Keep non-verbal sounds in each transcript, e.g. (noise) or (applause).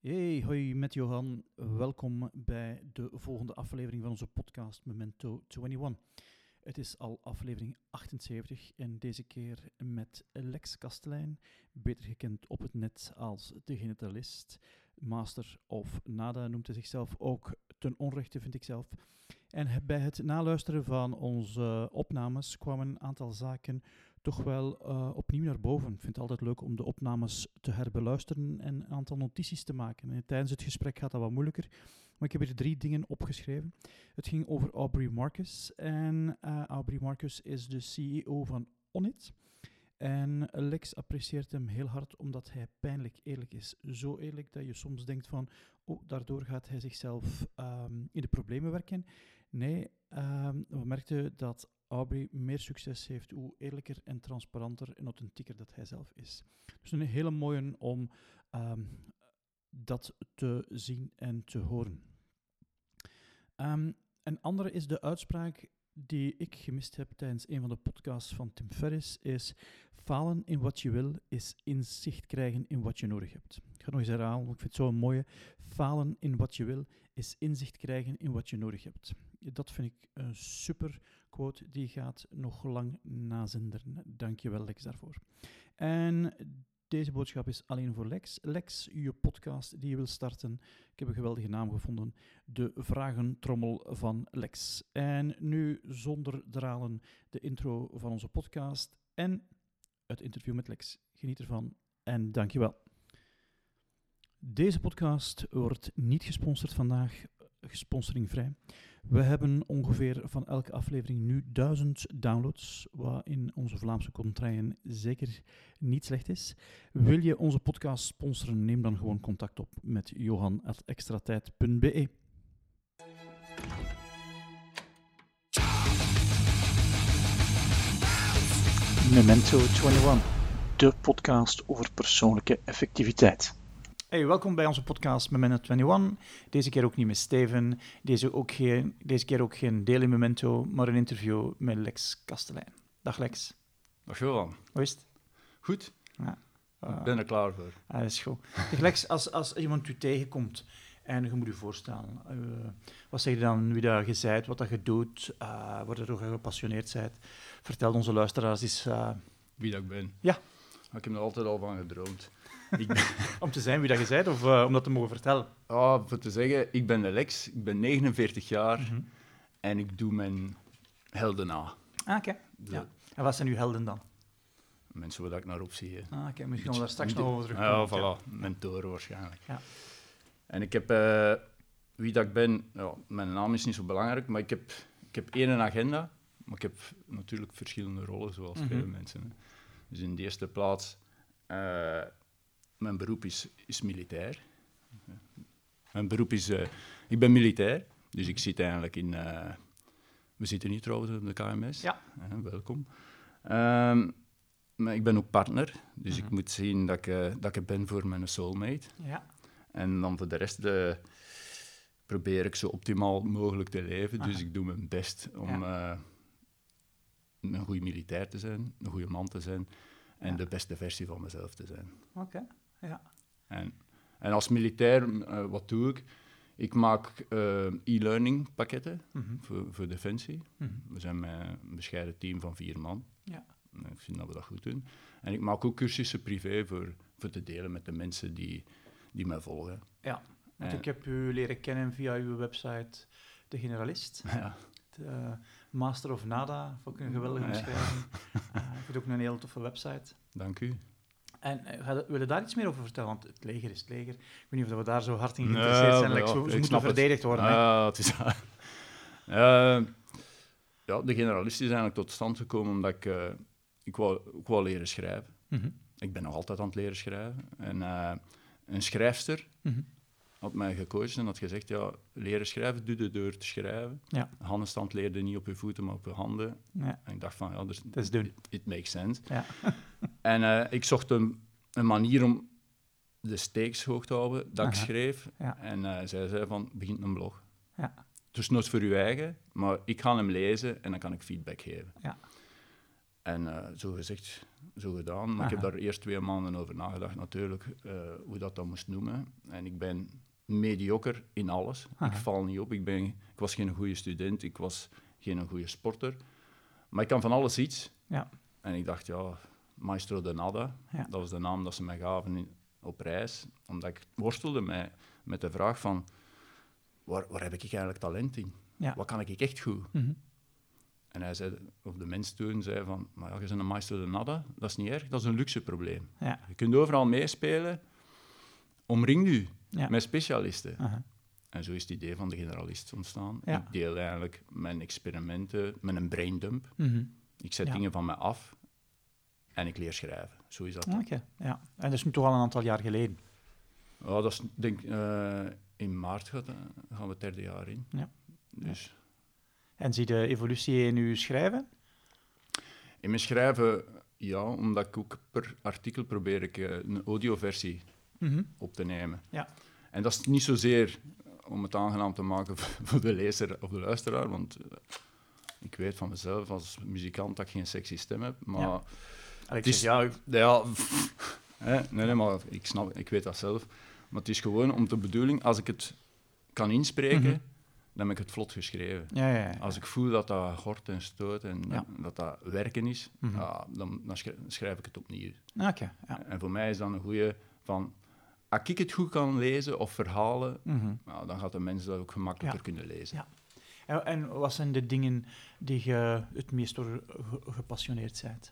Hey, hoi met Johan. Welkom bij de volgende aflevering van onze podcast Memento 21. Het is al aflevering 78 en deze keer met Lex Kastelein, beter gekend op het net als de genitalist. Master of Nada noemt hij zichzelf ook ten onrechte, vind ik zelf. En bij het naluisteren van onze opnames kwamen een aantal zaken toch wel uh, opnieuw naar boven. Ik vind het altijd leuk om de opnames te herbeluisteren en een aantal notities te maken. En tijdens het gesprek gaat dat wat moeilijker. Maar ik heb hier drie dingen opgeschreven. Het ging over Aubrey Marcus. En uh, Aubrey Marcus is de CEO van Onit. En Lex apprecieert hem heel hard omdat hij pijnlijk eerlijk is. Zo eerlijk dat je soms denkt van, oh, daardoor gaat hij zichzelf um, in de problemen werken. Nee, um, we merkten dat Aubrey meer succes heeft hoe eerlijker en transparanter en authentieker dat hij zelf is. Dus een hele mooie om um, dat te zien en te horen. Um, een andere is de uitspraak die ik gemist heb tijdens een van de podcasts van Tim Ferriss, is falen in wat je wil, is inzicht krijgen in wat je nodig hebt. Ik ga nog eens herhalen, want ik vind het zo een mooie. Falen in wat je wil, is inzicht krijgen in wat je nodig hebt. Dat vind ik een super quote, die gaat nog lang nazinderen. Dankjewel Lex daarvoor. En deze boodschap is alleen voor Lex. Lex, je podcast die je wil starten. Ik heb een geweldige naam gevonden. De Vragentrommel van Lex. En nu zonder dralen de intro van onze podcast en het interview met Lex. Geniet ervan en dankjewel. Deze podcast wordt niet gesponsord vandaag, sponsoringvrij. We hebben ongeveer van elke aflevering nu duizend downloads, wat in onze Vlaamse contraien zeker niet slecht is. Wil je onze podcast sponsoren, neem dan gewoon contact op met johan.extratijd.be. Memento 21, de podcast over persoonlijke effectiviteit. Hey, welkom bij onze podcast Memento 21. Deze keer ook niet met Steven, deze, ook geen, deze keer ook geen Daily Memento, maar een interview met Lex Kastelein. Dag Lex. Dag Johan. Hoe is het? Goed. Ja. Uh, ik ben er klaar voor. Ah, dat is goed. Lex, als, als iemand u tegenkomt en je moet je voorstellen, uh, wat zeg je dan, wie dat je bent, wat dat je doet, uh, waar je door gepassioneerd bent? Vertel onze luisteraars eens... wie dat ik ben? Ja. Ik heb er altijd al van gedroomd. (laughs) om te zijn wie dat je bent of uh, om dat te mogen vertellen? Oh, voor te zeggen, ik ben Alex, ik ben 49 jaar mm -hmm. en ik doe mijn helden na. Ah, oké. Okay. Ja. En wat zijn uw helden dan? Mensen waar ik naar op zie. Ah, oké. Okay. Misschien gaan we daar straks nog over terugkomen. Ja, voilà. Mentoren waarschijnlijk. Ja. En ik heb... Uh, wie dat ik ben... Ja, mijn naam is niet zo belangrijk, maar ik heb, ik heb één agenda. Maar ik heb natuurlijk verschillende rollen, zoals mm -hmm. vele mensen. Hè. Dus in de eerste plaats... Uh, mijn beroep is, is militair. Mijn beroep is... Uh, ik ben militair, dus ik zit eigenlijk in... Uh, we zitten hier trouwens op de KMS. Ja. Uh, welkom. Um, maar ik ben ook partner, dus mm -hmm. ik moet zien dat ik, dat ik ben voor mijn soulmate. Ja. En dan voor de rest probeer ik zo optimaal mogelijk te leven. Aha. Dus ik doe mijn best om ja. een goede militair te zijn, een goede man te zijn en ja. de beste versie van mezelf te zijn. Oké. Okay. Ja. En, en als militair, uh, wat doe ik? Ik maak uh, e-learning pakketten mm -hmm. voor, voor Defensie. Mm -hmm. We zijn met een bescheiden team van vier man. Ja. Ik vind dat we dat goed doen. En ik maak ook cursussen privé voor, voor te delen met de mensen die, die mij volgen. Ja, want en, ik heb u leren kennen via uw website De Generalist. (laughs) Ja. De, uh, Master of Nada, (laughs) ook een geweldige beschrijving. Ja. uh, ik vind ook een hele toffe website. Dank u. En uh, wil je daar iets meer over vertellen? Want het leger is het leger. Ik weet niet of we daar zo hard in geïnteresseerd nee, zijn. Like, ja, ze moeten verdedigd worden. Ja, het is uh, (laughs) ja, de generalist is eigenlijk tot stand gekomen omdat ik, uh, ik, wou, ik wou leren schrijven. Mm -hmm. Ik ben nog altijd aan het leren schrijven. En een schrijfster mm -hmm. Had mij gecoacht en had gezegd, ja, leren schrijven doe je door te schrijven. Ja. Handstand leerde niet op je voeten, maar op je handen. Ja. En ik dacht van, ja, dat is doen. It, it makes sense. Ja. (laughs) En uh, ik zocht een, een, manier om de stakes hoog te houden, dat Aha. ik schreef. Ja. En uh, zij zei van, begin een blog. Ja. Dus nooit voor uw eigen, maar ik ga hem lezen en dan kan ik feedback geven. Ja. En uh, zo gezegd, zo gedaan. Maar ik heb daar eerst twee maanden over nagedacht, natuurlijk, hoe dat dan moest noemen. En ik ben mediocre in alles. Ik val niet op. Ik, ben, ik was geen goede student, ik was geen goede sporter. Maar ik kan van alles iets. Ja. En ik dacht, ja, Maestro de Nada, dat was de naam dat ze mij gaven in, op reis. Omdat ik worstelde met, met de vraag van, waar, waar heb ik eigenlijk talent in? Wat kan ik echt goed? Mm En hij zei, of de mens toen zei van, maar ja, je bent een Maestro de Nada, dat is niet erg, dat is een luxe probleem. Ja. Je kunt overal meespelen, omring u met specialisten. En zo is het idee van de generalist ontstaan. Ik deel eigenlijk mijn experimenten met een braindump. Mm Ik zet dingen van me af en ik leer schrijven. Zo is dat. Oké, ja. En dat is nu toch al een aantal jaar geleden? Ja, dat is, denk uh, in maart gaat, gaan we het derde jaar in. Ja. Dus. En zie je de evolutie in uw schrijven? In mijn schrijven, ja, omdat ik ook per artikel probeer ik eh, een audioversie mm op te nemen. Ja. En dat is niet zozeer om het aangenaam te maken (laughs) voor de lezer of de luisteraar, want uh, ik weet van mezelf als muzikant dat ik geen sexy stem heb, maar... Ja. Het is, ja, ja (laughs) hè, nee, nee, maar ik, snap, ik weet dat zelf. Maar het is gewoon om de bedoeling, als ik het kan inspreken, mm dan heb ik het vlot geschreven. Ja, ja, ja, Als ik voel dat dat gort en stoot en dat dat werken is, mm dan, dan, schrijf ik het opnieuw. Okay, en voor mij is dan een goede van als ik het goed kan lezen of verhalen, mhm. nou, dan gaat de mens dat ook gemakkelijker kunnen lezen. Ja. En, en, wat zijn de dingen die je het meest door gepassioneerd bent?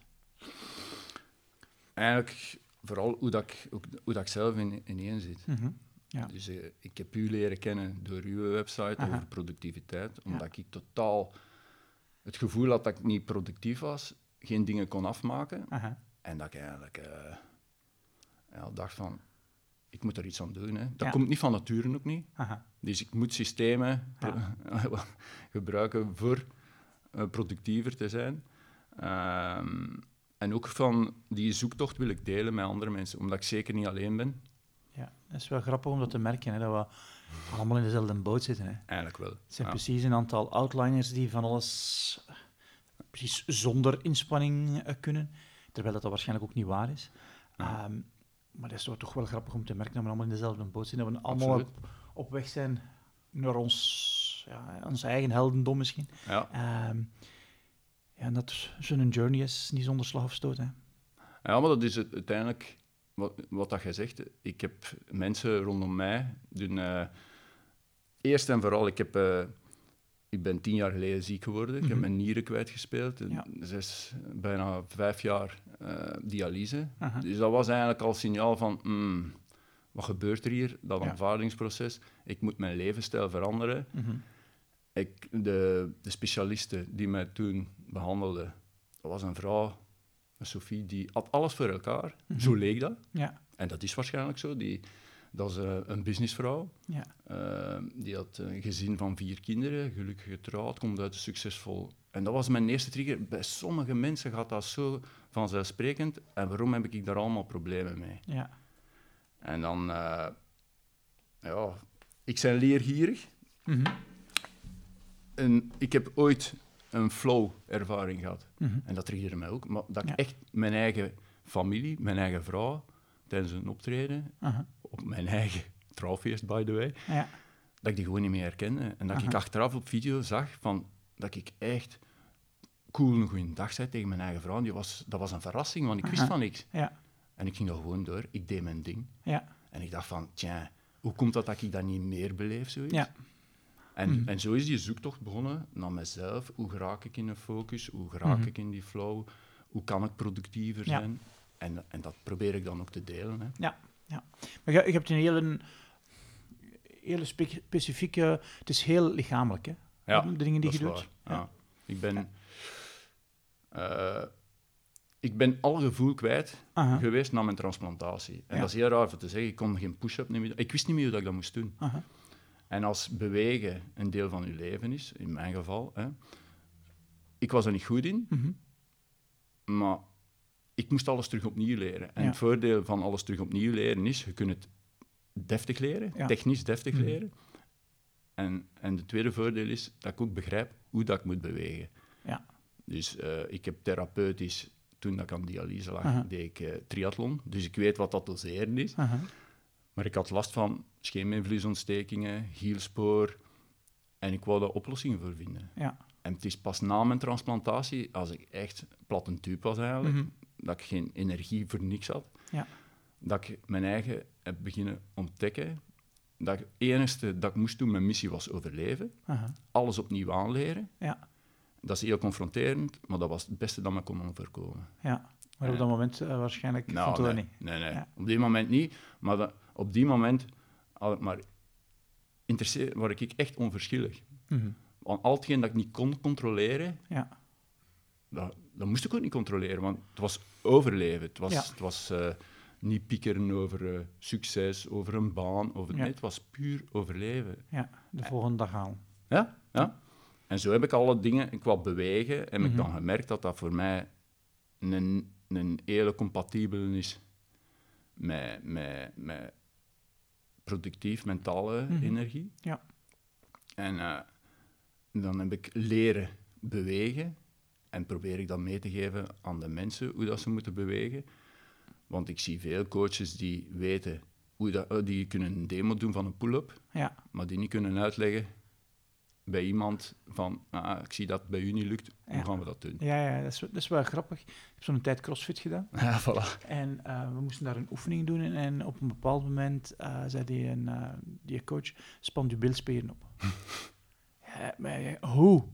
Eigenlijk vooral hoe, dat ik, hoe dat ik zelf in, ineen zit. Mhm. ja. Dus uh, ik heb u leren kennen door uw website over productiviteit, omdat ik totaal het gevoel had dat ik niet productief was, geen dingen kon afmaken. En dat ik eigenlijk ja, dacht van, ik moet er iets aan doen. Hè. Dat komt niet van nature ook niet. Aha. Dus ik moet systemen (laughs) gebruiken voor uh, productiever te zijn. Um, en ook van die zoektocht wil ik delen met andere mensen, omdat ik zeker niet alleen ben. Ja, dat is wel grappig om dat te merken, hè, dat we allemaal in dezelfde boot zitten. Hè. Eigenlijk wel. Het zijn precies een aantal outliners die van alles precies zonder inspanning uh, kunnen, terwijl dat, dat waarschijnlijk ook niet waar is. Um, maar dat is toch wel grappig om te merken dat we allemaal in dezelfde boot zitten. Dat we allemaal op, op, weg zijn naar ons, ja, ons eigen heldendom misschien. Ja. Um, ja, en dat zo'n journey is niet zonder slag of stoot. Hè. Ja, maar dat is het, uiteindelijk wat, wat dat jij zegt. Ik heb mensen rondom mij doen... Uh, eerst en vooral, ik heb... Uh, ik ben tien jaar geleden ziek geworden. Ik heb mhm. mijn nieren kwijtgespeeld. Ja. Zes, bijna vijf jaar uh, dialyse. Dus dat was eigenlijk al signaal van... Mm, wat gebeurt er hier? Dat aanvaardingsproces. Ik moet mijn levensstijl veranderen. Mhm. ik, de, de specialiste die mij toen behandelde, dat was een vrouw, Sophie, die had alles voor elkaar. Mhm. Zo leek dat. Ja. En dat is waarschijnlijk zo. Die, dat is uh, een businessvrouw. Ja. Uh, die had een gezin van vier kinderen, gelukkig getrouwd, komt uit een succesvol... En dat was mijn eerste trigger. Bij sommige mensen gaat dat zo vanzelfsprekend. En waarom heb ik daar allemaal problemen mee? Ja. En dan... Uh, ja, ik ben leergierig. Mm En ik heb ooit een flow-ervaring gehad. Mhm. En dat triggerde mij ook. Maar dat ik echt mijn eigen familie, mijn eigen vrouw, tijdens een optreden, op mijn eigen (laughs) trouwfeest, by the way, ja. dat ik die gewoon niet meer herkende. En dat ik achteraf op video zag van, dat ik echt cool een goede dag zei tegen mijn eigen vrouw. Die was, dat was een verrassing, want ik wist van niks. Ja. En ik ging er gewoon door. Ik deed mijn ding. Ja. En ik dacht van, tja, hoe komt dat dat ik dat niet meer beleef, zoiets? Ja. En, mhm. en zo is die zoektocht begonnen naar mezelf. Hoe raak ik in een focus? Hoe raak mhm. ik in die flow? Hoe kan ik productiever zijn? En, en dat probeer ik dan ook te delen. Hè. Ja, ja. Maar je, je hebt een hele, hele specifieke... Het is heel lichamelijk, hè? Ja, de dingen die je doet. Ja. Ik ben... Uh, ik ben al gevoel kwijt geweest na mijn transplantatie. En dat is heel raar voor te zeggen. Ik kon geen push-up meer... Ik wist niet meer hoe dat ik dat moest doen. En als bewegen een deel van je leven is, in mijn geval, hè, ik was er niet goed in, mhm. maar ik moest alles terug opnieuw leren. En het voordeel van alles terug opnieuw leren is, je kunt het deftig leren, technisch deftig mhm. leren. En, en het tweede voordeel is dat ik ook begrijp hoe dat ik moet bewegen. Ja. Dus uh, ik heb therapeutisch toen dat ik aan dialyse lag, deed ik eh, triathlon. Dus ik weet wat dat doseren is. Maar ik had last van scheenbeenvliesontstekingen, hielspoor. En ik wou daar oplossingen voor vinden. Ja. En het is pas na mijn transplantatie, als ik echt plat een tube was eigenlijk, Mhm. Dat ik geen energie voor niks had, Ja. dat ik mijn eigen heb beginnen ontdekken. Dat ik, het enige dat ik moest doen, mijn missie was overleven. Alles opnieuw aanleren. Ja. Dat is heel confronterend, maar dat was het beste dat me kon overkomen. Ja. Maar op dat moment eh, waarschijnlijk Nou, vond je dat nee, niet. nee, nee. Ja. op die moment niet. Maar dat- op die moment had ik maar interesseer, word ik echt onverschillig. Mhm. Want al hetgeen dat ik niet kon controleren, Ja. Dat, dat moest ik ook niet controleren, want het was overleven. Het was, Ja. het was eh, niet piekeren over eh, succes, over een baan, over, Ja. nee, het was puur overleven. ja, de volgende dag halen. Ja, ja. En zo heb ik alle dingen, ik wou bewegen, en heb Mhm. ik dan gemerkt dat dat voor mij een, een hele compatibel is met, met, met productief mentale Mhm. energie. Ja. En eh, dan heb ik leren bewegen en probeer ik dat mee te geven aan de mensen hoe dat ze moeten bewegen. Want ik zie veel coaches die weten hoe dat, eh, die kunnen een demo doen van een pull-up, Ja. maar die niet kunnen uitleggen bij iemand van, ah, ik zie dat het bij u niet lukt, hoe gaan we dat doen? Ja, ja dat, is, dat is wel grappig. Ik heb zo'n tijd crossfit gedaan. (laughs) Ja, voilà. En eh, we moesten daar een oefening doen. En, en op een bepaald moment eh, zei die, een, die coach, span je bilspieren op. (laughs) ja, maar ja, hoe?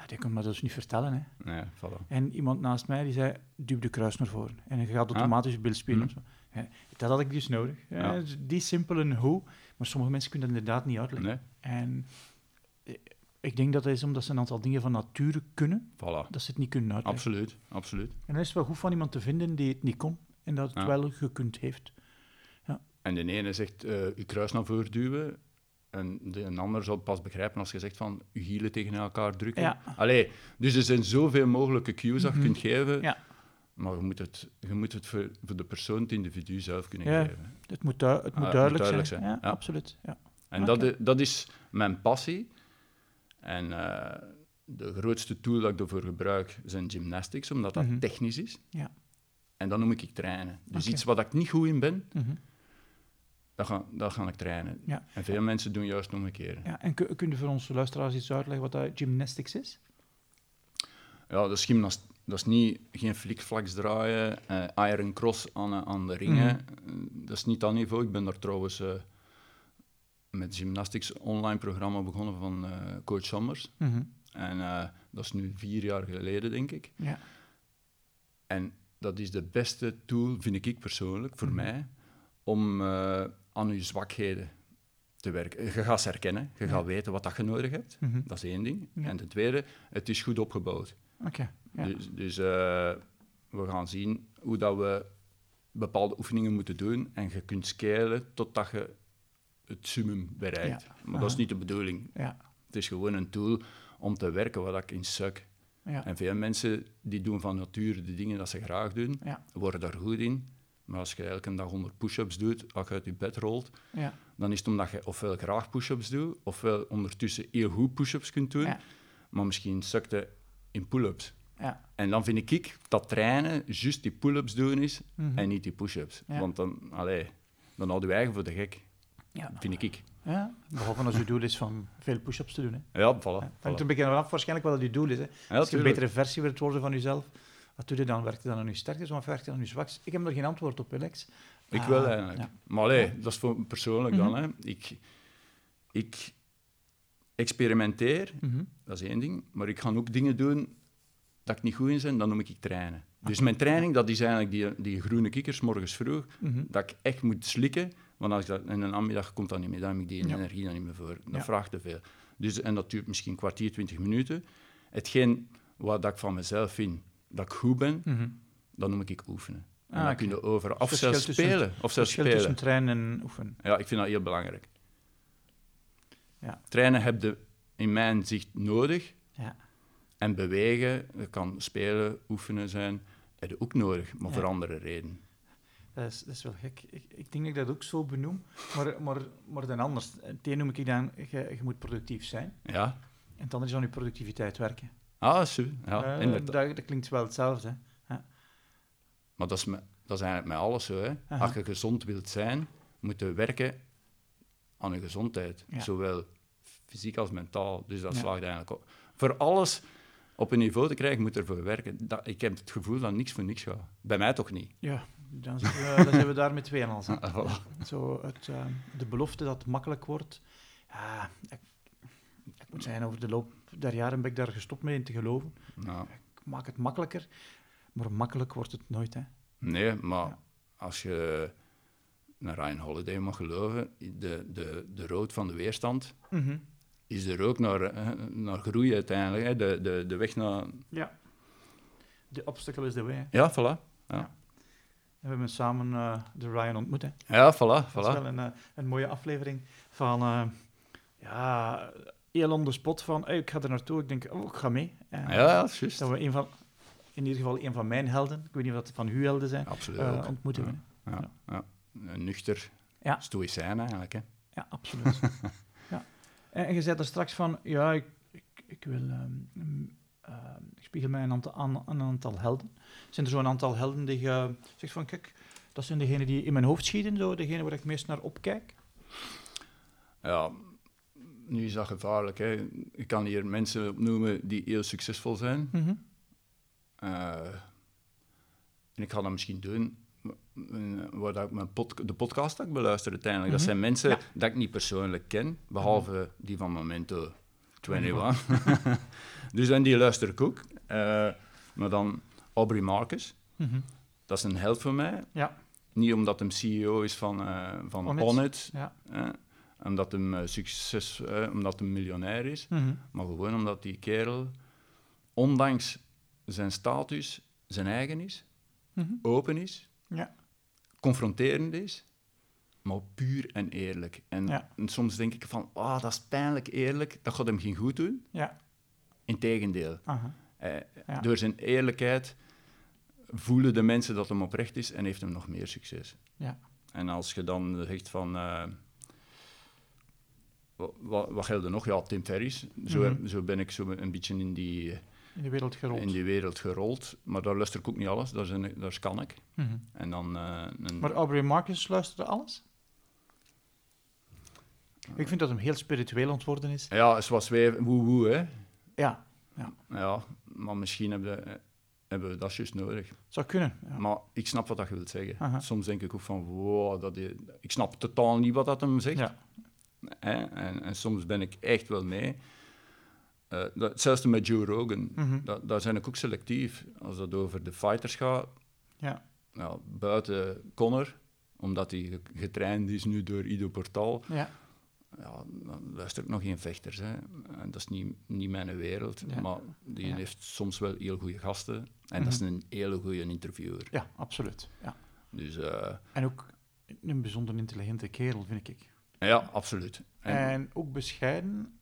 Ja, die kon me dat dus niet vertellen. Hè. Voilà. En iemand naast mij die zei, duw de kruis naar voren. En je gaat automatisch je bilspieren Mhm. op. Ja, dat had ik dus nodig. Ja, Ja. dus Die simpele hoe. Maar sommige mensen kunnen dat inderdaad niet uitleggen. Nee, En eh, ik denk dat dat is omdat ze een aantal dingen van nature kunnen, voilà. dat ze het niet kunnen uitleggen. Absoluut, absoluut. En dan is het wel goed van iemand te vinden die het niet kon en dat het wel gekund heeft. En de ene zegt eh uw kruis naar voren duwen. En de een ander zal pas begrijpen als je zegt van uw hielen tegen elkaar drukken. Ja. Allee, dus er zijn zoveel mogelijke cues dat je Mhm. kunt geven. Ja. Maar je moet het, je moet het voor, voor de persoon, het individu zelf kunnen Ja. geven. Het moet, het moet Ah, duidelijk, duidelijk zijn. zijn, Ja, absoluut. Ja. En dat, dat is mijn passie. En eh, de grootste tool dat ik ervoor gebruik zijn gymnastics, omdat dat Mhm. technisch is. Ja. En dat noem ik trainen. Dus iets wat ik niet goed in ben, Mhm. Dat ga, dat ga ik trainen. Ja. En veel mensen doen juist omgekeerd. ja. En kun, kun je voor onze luisteraars iets uitleggen wat dat gymnastics is? Ja, dat is, gymnast, dat is niet, geen flikflaks draaien, eh, iron cross aan, eh, aan de ringen. Mhm. Eh, dat is niet dat niveau. Ik ben daar trouwens met gymnastics online programma begonnen van coach Sommers. Mhm. En dat is nu vier jaar geleden, denk ik. Ja. En dat is de beste tool, vind ik persoonlijk, voor Mhm. mij, om aan je zwakheden te werken. Je gaat ze herkennen, je Ja. gaat weten wat dat je nodig hebt. Mhm. Dat is één ding. Ja. En ten tweede, het is goed opgebouwd. Oké. Ja. Dus, dus eh, we gaan zien hoe dat we bepaalde oefeningen moeten doen en je kunt scalen totdat je het summum bereikt. Maar dat is niet de bedoeling. Ja. Het is gewoon een tool om te werken waar ik in suk. En veel mensen die doen van nature de dingen dat ze graag doen, worden daar goed in. Maar als je elke dag 100 push-ups doet, als je uit je bed rolt, Ja. dan is het omdat je ofwel graag push-ups doet, ofwel ondertussen heel goed push-ups kunt doen, Ja. maar misschien sukt je in pull-ups. Ja. En dan vind ik dat trainen juist die pull-ups doen is Mhm. en niet die push-ups. Ja. Want dan, allee, dan houd je eigen voor de gek, Ja. vind ik. ja. Behalve als je doel is van veel push-ups te doen. Hè. Ja, voilà. Ja. voilà. Hangt een beetje af waarschijnlijk wat dat je doel is. Hè. Ja, Als je een betere versie wilt worden van jezelf, wat doe je dan? Werkt je dan aan je sterktes of werkt je aan je? Ik heb er geen antwoord op, Alex. Ik Ah, wil eigenlijk. ja. Maar allee, dat is voor persoonlijk Mhm. dan. Hè. Ik, ik experimenteer, Mhm. dat is één ding, maar ik ga ook dingen doen dat ik niet goed in ben, dan noem ik ik trainen. Dus mijn training, dat is eigenlijk die, die groene kikkers morgens vroeg, Mhm. dat ik echt moet slikken, want als ik dat in een namiddag komt dat niet meer, dan heb ik die Ja. energie dan niet meer voor. Dat Ja. vraagt te veel. Dus, en dat duurt misschien een kwartier, twintig minuten. Hetgeen wat dat ik van mezelf vind, dat ik goed ben, Mhm. dat noem ik oefenen. En Ah, dan oké. kun je over, of zelfs tussen- spelen. Of zelfs spelen. tussen trainen en oefenen. Ja, ik vind dat heel belangrijk. Ja. Trainen heb je in mijn zicht nodig. Ja. En bewegen, dat kan spelen, oefenen zijn, heb je ook nodig, maar Ja. voor andere redenen. Dat is, dat is wel gek. Ik, ik denk dat ik dat ook zo benoem, maar, maar, maar dan anders. Het een noem ik dan, je, je moet productief zijn. Ja? En het andere is aan je productiviteit werken. Ah, super. Ja, Eh, inderdaad. dat, dat klinkt wel hetzelfde. Ja. Maar dat is, me, dat is eigenlijk met alles zo. Hè. Als je gezond wilt zijn, moet je werken aan je gezondheid. Zowel fysiek als mentaal. Dus dat slaagt eigenlijk op. Voor alles op een niveau te krijgen, moet ervoor werken. Dat, ik heb het gevoel dat niks voor niks gaat. Bij mij toch niet. Ja, dan zijn we, dan zijn we daar met twee al. (laughs) Zo het, uh, de belofte dat het makkelijk wordt. Ja, ik, ik, moet zeggen, over de loop der jaren ben ik daar gestopt mee in te geloven. Nou. Ik maak het makkelijker, maar makkelijk wordt het nooit. Hè. Nee, maar als je naar Ryan Holiday mag geloven, de, de, de rood van de weerstand mhm. is er ook naar, eh, naar groei uiteindelijk. Hè. De, de, de weg naar... Ja, de obstacle is de way. Ja, voilà. Ja. we hebben samen uh, de Ryan ontmoet. Hè. Ja, voilà. voilà. Dat is wel een, uh, een mooie aflevering van... Uh, ja, heel on the spot van, hey, ik ga er naartoe. Ik denk, oh, ik ga mee. ja, dat is juist. Dat we een van, in ieder geval een van mijn helden, ik weet niet of dat van uw helden zijn, Absoluut ontmoeten. Ja, ja, nuchter ja. stoïcijn eigenlijk. Hè? Ja, absoluut. (laughs) ja. En, je zei er straks van, ja, ik, ik, ik wil... Um, ik spiegel mij een aantal, aan, een aantal helden. Zijn er zo'n aantal helden die je zegt van, kijk, dat zijn degenen die in mijn hoofd schieten, zo, degene waar ik meest naar opkijk? Ja, nu is dat gevaarlijk. Hè. Ik kan hier mensen opnoemen die heel succesvol zijn. Mhm. Eh, en ik ga dat misschien doen waar ik mijn de podcast dat ik beluister uiteindelijk. Dat mhm. zijn mensen ja. dat ik niet persoonlijk ken, behalve mhm. die van Momento 21. (laughs) dus en die luister ik ook. Uh, maar dan Aubrey Marcus. Dat is een held voor mij. Ja. Niet omdat hij CEO is van, uh, van Onit. Ja omdat hem uh, succes, uh, omdat hem miljonair is, mhm. maar gewoon omdat die kerel, ondanks zijn status, zijn eigen is, mhm. open is, ja. confronterend is, maar puur en eerlijk. En, soms denk ik van, ah, dat is pijnlijk eerlijk, dat gaat hem geen goed doen. Ja. Integendeel. Uh, Door zijn eerlijkheid voelen de mensen dat hem oprecht is en heeft hem nog meer succes. Ja. En als je dan zegt van wat, wat er nog? Ja, Tim Ferriss. Zo, mhm. zo ben ik zo een beetje in die, in die wereld gerold. In die wereld gerold. Maar daar luister ik ook niet alles. Daar, zijn, daar kan ik. Mhm. en dan, uh, een... Maar Aubrey Marcus luisterde alles? Ik vind dat hem heel spiritueel ontworden is. Ja, zoals wij woe-woe, hè? Ja. Ja, ja maar misschien hebben we, hebben we dat juist nodig. Zou kunnen, ja. Maar ik snap wat dat je wilt zeggen. Soms denk ik ook van, wow, dat is, ik snap totaal niet wat dat hem zegt. Ja. En, en, soms ben ik echt wel mee. Uh, dat, hetzelfde met Joe Rogan. Mm daar zijn ik ook selectief. Als dat over de fighters gaat, ja. Nou, buiten Connor, omdat hij getraind is nu door Ido Portal, ja. Ja, dan luister ik nog geen vechters. Hè. En dat is niet, niet mijn wereld, maar die heeft soms wel heel goede gasten. En dat is mhm. een hele goede interviewer. Ja, absoluut. Ja. Dus, uh, en ook een bijzonder intelligente kerel, vind ik. Ja, absoluut. En, ook bescheiden,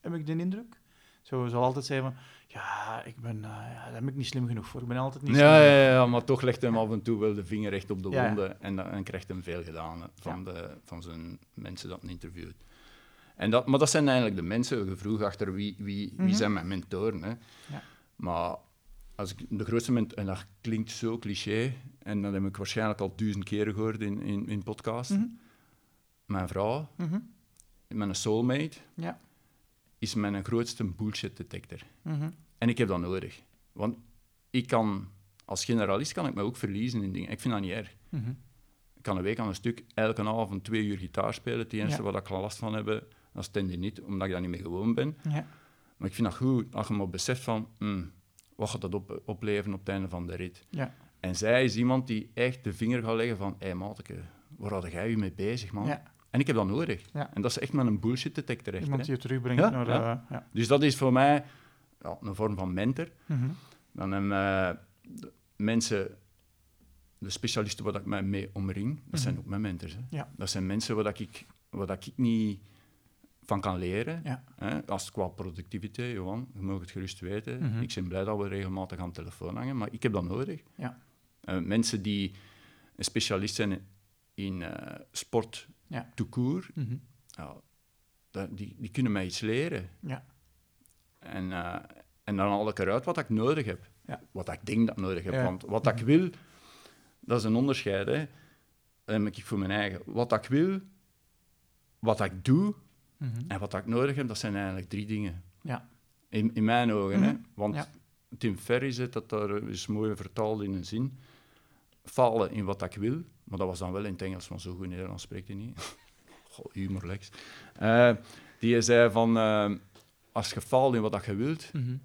heb ik de indruk. Zo zal altijd zeggen van, ja, ik ben, uh, ja, daar ben ik niet slim genoeg voor. Ik ben altijd niet ja, ja, ja, ja, maar toch legt hem af en toe wel de vinger recht op de wonden en, en krijgt hem veel gedaan van, de, van zijn mensen dat hij interviewt. En dat, maar dat zijn eigenlijk de mensen, je vroeg achter wie, wie, wie mhm. zijn mijn mentoren. Hè. Ja. Maar als ik de grootste mentor, en dat klinkt zo cliché, en dat heb ik waarschijnlijk al duizend keren gehoord in, in, in podcast. Mhm mijn vrouw, mm mijn soulmate, ja. is mijn grootste bullshit detector. Mhm. En ik heb dat nodig. Want ik kan, als generalist kan ik me ook verliezen in dingen. Ik vind dat niet erg. Mhm. Ik kan een week aan een stuk, elke avond twee uur gitaar spelen. Het enige ja. waar ik last van heb, dat is niet, omdat ik daar niet mee gewoon ben. Ja. Maar ik vind dat goed, als je maar beseft van, mm, wat gaat dat op, opleveren op het einde van de rit. Ja. En zij is iemand die echt de vinger gaat leggen van, hé hey, waar had jij je mee bezig, man? Ja. En ik heb dat nodig. En dat is echt met een bullshit detector. Iemand die je terugbrengt naar... Uh, ja. Dus dat is voor mij een vorm van mentor. Mhm. Dan hebben uh, mensen, de specialisten waar ik mij mee omring, dat zijn mhm. ook mijn mentors. Hè. Dat zijn mensen waar ik, waar ik niet van kan leren. Hè. Als het qua productiviteit, Johan, je mag het gerust weten. Mhm. Ik ben blij dat we regelmatig aan de telefoon hangen, maar ik heb dat nodig. Ja. Uh, mensen die een specialist zijn in sport ja. toekoer, mm die, die kunnen mij iets leren. Ja. En, uh, en dan haal ik eruit wat ik nodig heb. Ja. Wat ik denk dat ik nodig heb. Want wat ik wil, dat is een onderscheid. Hè. Dan heb ik voor mijn eigen. Wat ik wil, wat ik doe Mhm. en wat ik nodig heb, dat zijn eigenlijk drie dingen. Ja. In, in mijn ogen. Hè. Mhm. Want Ja. Tim Ferry zet dat daar eh, is mooi vertaald in een zin. Falen in wat ik wil, maar dat was dan wel in het Engels, want zo goed Nederlands spreekt hij niet. (laughs) Goh, humor, Lex. Eh, die zei van, eh, als je faalt in wat dat je wilt, Mhm.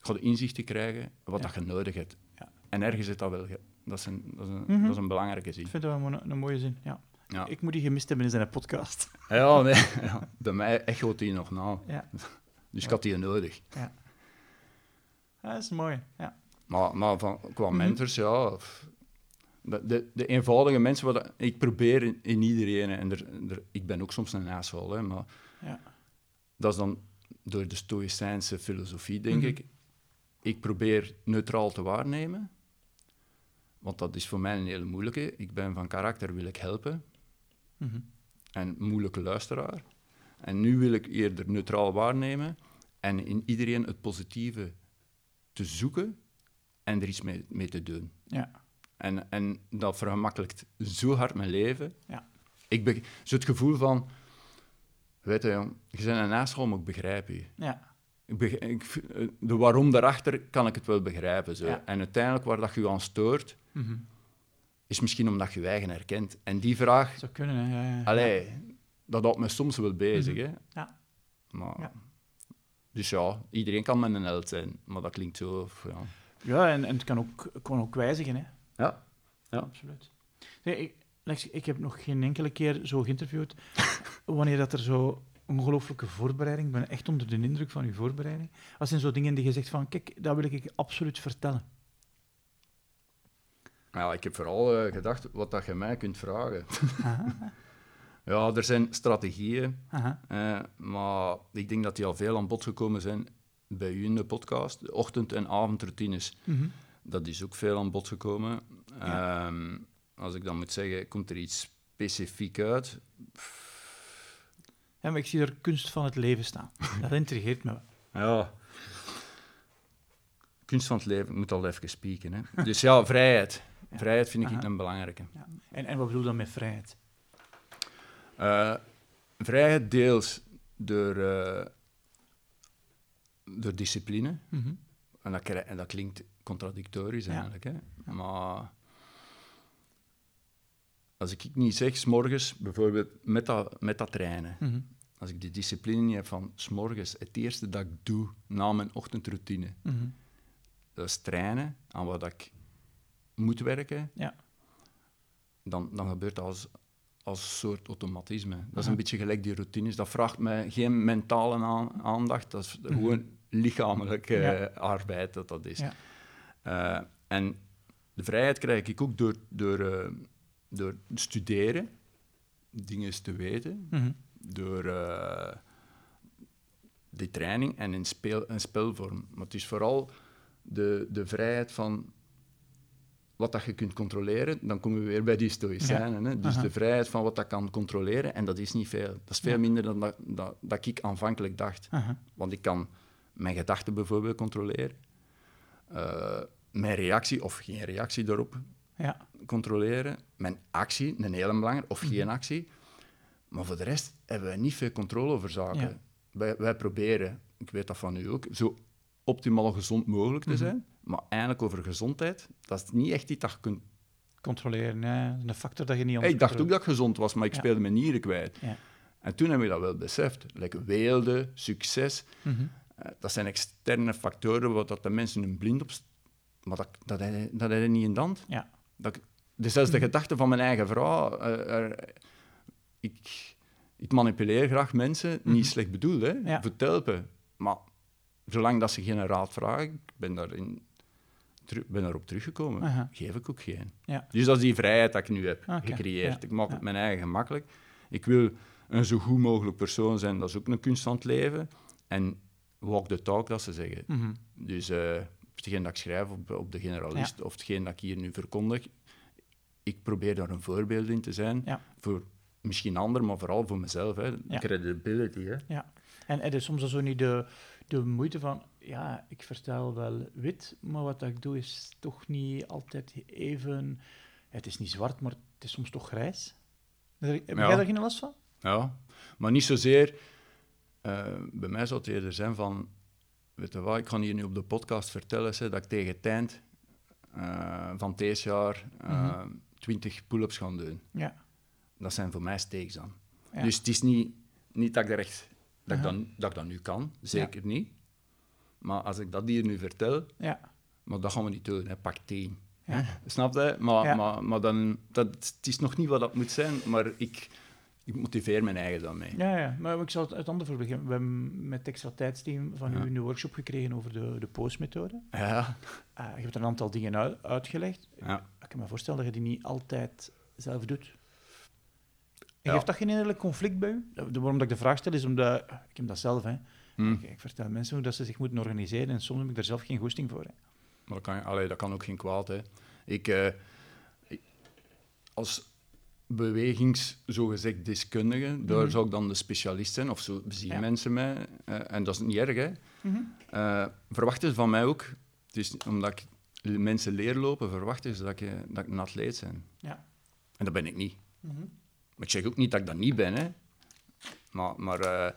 ga je inzichten krijgen wat Ja. dat je nodig hebt. Ja. En ergens zit dat wel. Dat is een, dat is een, Mhm. dat is een belangrijke zin. Ik vind dat wel een, een mooie zin. Ja. Ja, Ik moet die gemist hebben in zijn podcast. (laughs) ja, nee, ja. bij mij echoot die nog na. Ja. (laughs) Dus ik had die nodig. Ja, dat is mooi. Ja. Maar, maar van, qua Mhm. mentors, ja... de, de eenvoudige mensen, wat ik probeer in, in iedereen, en er, er, ik ben ook soms een asshole, hè, maar Ja. dat is dan door de stoïcijnse filosofie, denk Mhm. ik. Ik probeer neutraal te waarnemen, want dat is voor mij een hele moeilijke. Ik ben van karakter, wil ik helpen, Mhm. en moeilijke luisteraar. En nu wil ik eerder neutraal waarnemen en in iedereen het positieve te zoeken en er iets mee, mee te doen. Ja. En, en dat vergemakkelijkt zo hard mijn leven. Ja. Ik zo het gevoel van, weet je, jong, je bent een asshole, maar ik begrijp je. Ja. Ik ik, de waarom daarachter kan ik het wel begrijpen. Zo. Ja. En uiteindelijk waar dat je je aan stoort, Mhm. is misschien omdat je je eigen herkent. En die vraag, Zou kunnen, hè. Ja, ja. allee, dat houdt me soms wel bezig. Mhm. hè. Ja. Maar. Dus ja, iedereen kan met een held zijn, maar dat klinkt zo... Ja, Ja, en, en het kan ook, kan ook wijzigen, hè. Ja. ja. Absoluut. Nee, ik, Lex, ik heb nog geen enkele keer zo geïnterviewd (laughs) wanneer dat er zo ongelooflijke voorbereiding, ik ben echt onder de indruk van uw voorbereiding. Wat zijn zo dingen die je zegt van, kijk, dat wil ik absoluut vertellen. Ja, ik heb vooral eh, gedacht wat dat je mij kunt vragen. (laughs) Ja, er zijn strategieën, eh, maar ik denk dat die al veel aan bod gekomen zijn bij u in de podcast. De ochtend- en avondroutines, Mhm. Dat is ook veel aan bod gekomen. Ja. Ehm, als ik dan moet zeggen, komt er iets specifiek uit? Ja, maar ik zie er kunst van het leven staan. (laughs) Dat intrigeert me wel. Ja. Kunst van het leven, ik moet al even spieken. Hè. Dus ja, vrijheid. (laughs) Ja. Vrijheid vind ik Aha. een belangrijke. Ja. En, en wat bedoel je dan met vrijheid? Eh, vrijheid deels door, eh, door discipline. Mhm. En dat, en dat klinkt contradictorisch Ja. eigenlijk. Hè? Maar als ik niet zeg, s'morgens bijvoorbeeld met dat, met dat trainen. Mhm. Als ik die discipline niet heb van s'morgens, het eerste dat ik doe na mijn ochtendroutine, Mhm. dat is trainen aan wat ik moet werken. Ja. Dan, dan gebeurt dat als, als soort automatisme. Dat is een beetje gelijk die routines. Dat vraagt mij geen mentale aan- aandacht, dat is Mhm. gewoon lichamelijke Ja. eh, arbeid dat dat is. Ja. Eh, en de vrijheid krijg ik ook door, door, eh, door studeren, dingen te weten, Mhm. door eh, die training en in, speel, in spelvorm. Maar het is vooral de, de vrijheid van wat dat je kunt controleren. Dan komen we weer bij die stoïcijnen. Hè? Dus Aha. de vrijheid van wat dat kan controleren. En dat is niet veel. Dat is veel Ja. minder dan dat, dat, dat ik aanvankelijk dacht. Aha. Want ik kan mijn gedachten bijvoorbeeld controleren. Mijn reactie of geen reactie daarop Ja. controleren. Mijn actie, een hele belangrijke, of Mhm. geen actie. Maar voor de rest hebben wij niet veel controle over zaken. Ja. Wij, wij proberen, ik weet dat van u ook, zo optimaal gezond mogelijk te Mhm. zijn. Maar eigenlijk over gezondheid, dat is niet echt iets dat je kunt... Controleren, hè. Dat is een factor dat je niet anders ik dacht ook dat ik gezond was, maar ik Ja. speelde mijn nieren kwijt. Ja. En toen heb ik dat wel beseft. Like weelde, succes, Mhm. eh, dat zijn externe factoren waar dat de mensen hun blind op... Maar dat, dat, dat heb niet in de hand. Ja. Dat, dus zelfs de Mhm. gedachte van mijn eigen vrouw... eh, er- ik, ik manipuleer graag mensen, Mhm. niet slecht bedoeld, hè, Ja. voor te helpen. Maar zolang dat ze geen raad vragen, ik ben, daarin, ben daarop teruggekomen, geef ik ook geen. Ja. Dus dat is die vrijheid dat ik nu heb Oké, gecreëerd. ja, Ik maak het mijn eigen gemakkelijk. Ik wil een zo goed mogelijk persoon zijn, dat is ook een kunst van het leven. En walk the talk, dat ze zeggen. Mhm. Dus eh hetgeen dat ik schrijf op, op de generalist, of hetgeen dat ik hier nu verkondig, ik probeer daar een voorbeeld in te zijn, Ja. voor misschien anderen, maar vooral voor mezelf. Hè. Ja. Credibility. Hè. Ja, en er is soms zo niet de, de moeite van, ja, ik vertel wel wit, maar wat ik doe is toch niet altijd even het is niet zwart, maar het is soms toch grijs. Heb jij daar geen last van? Ja, maar niet zozeer... Uh, bij mij zou het eerder zijn van... Weet je wat, ik ga hier nu op de podcast vertellen dat ik tegen het eind uh, van deze jaar uh, mm -hmm. 20 pull-ups ga doen. Ja. Dat zijn voor mij steeks dan. Ja. Dus het is niet, niet dat, ik er echt, dat, ik dan, dat ik dat nu kan, zeker ja. niet. Maar als ik dat hier nu vertel, ja. maar dat gaan we niet doen, hè. pak 10. Ja. Snap je? Maar, maar, maar dan, dat, het is nog niet wat dat moet zijn, maar ik, ik motiveer mijn eigen dan mee. Ja, ja, maar ik zal het, het andere voorbeeld We hebben met extra tijdsteam van u een workshop gekregen over de, de postmethode. Ja. Uh, je hebt er een aantal dingen uit, uitgelegd. Ja. Ik kan me voorstellen dat je die niet altijd zelf doet. En geeft dat geen innerlijk conflict bij u? Waarom dat ik de vraag stel, is omdat... Ik heb dat zelf, hè. Hmm. Ik, ik, vertel mensen hoe dat ze zich moeten organiseren en soms heb ik daar zelf geen goesting voor. Hè. Maar dat kan, allee, dat kan ook geen kwaad, hè. Ik, uh, ik als bewegings, zogezegd, deskundige, mm -hmm. daar zou ik dan de specialist zijn, of zo zien ja. mensen mij. Uh, en dat is niet erg, hè. Mm -hmm. uh, verwachten ze van mij ook, dus omdat ik mensen leer lopen, verwachten ze dat ik, dat ik een atleet ben. Ja. En dat ben ik niet. Mm -hmm. Maar ik zeg ook niet dat ik dat niet ben, hè. Maar, maar uh,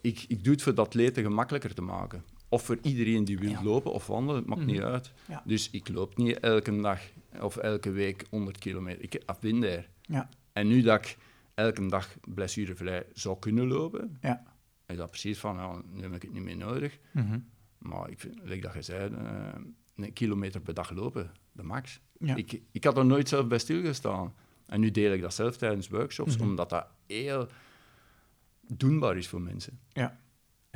ik, ik doe het voor de atleten gemakkelijker te maken. Of voor iedereen die wil ja. lopen of wandelen, het maakt niet uit. Ja. Dus ik loop niet elke dag of elke week 100 kilometer. Ik ben daar. Ja. En nu dat ik elke dag blessurevrij zou kunnen lopen, ja. is dat precies van, nou, nu heb ik het niet meer nodig. Mm -hmm. Maar ik vind, like dat je zei, uh, een kilometer per dag lopen, de max. Ik, ik had er nooit zelf bij stilgestaan. En nu deel ik dat zelf tijdens workshops, Mhm. omdat dat heel doenbaar is voor mensen. Ja.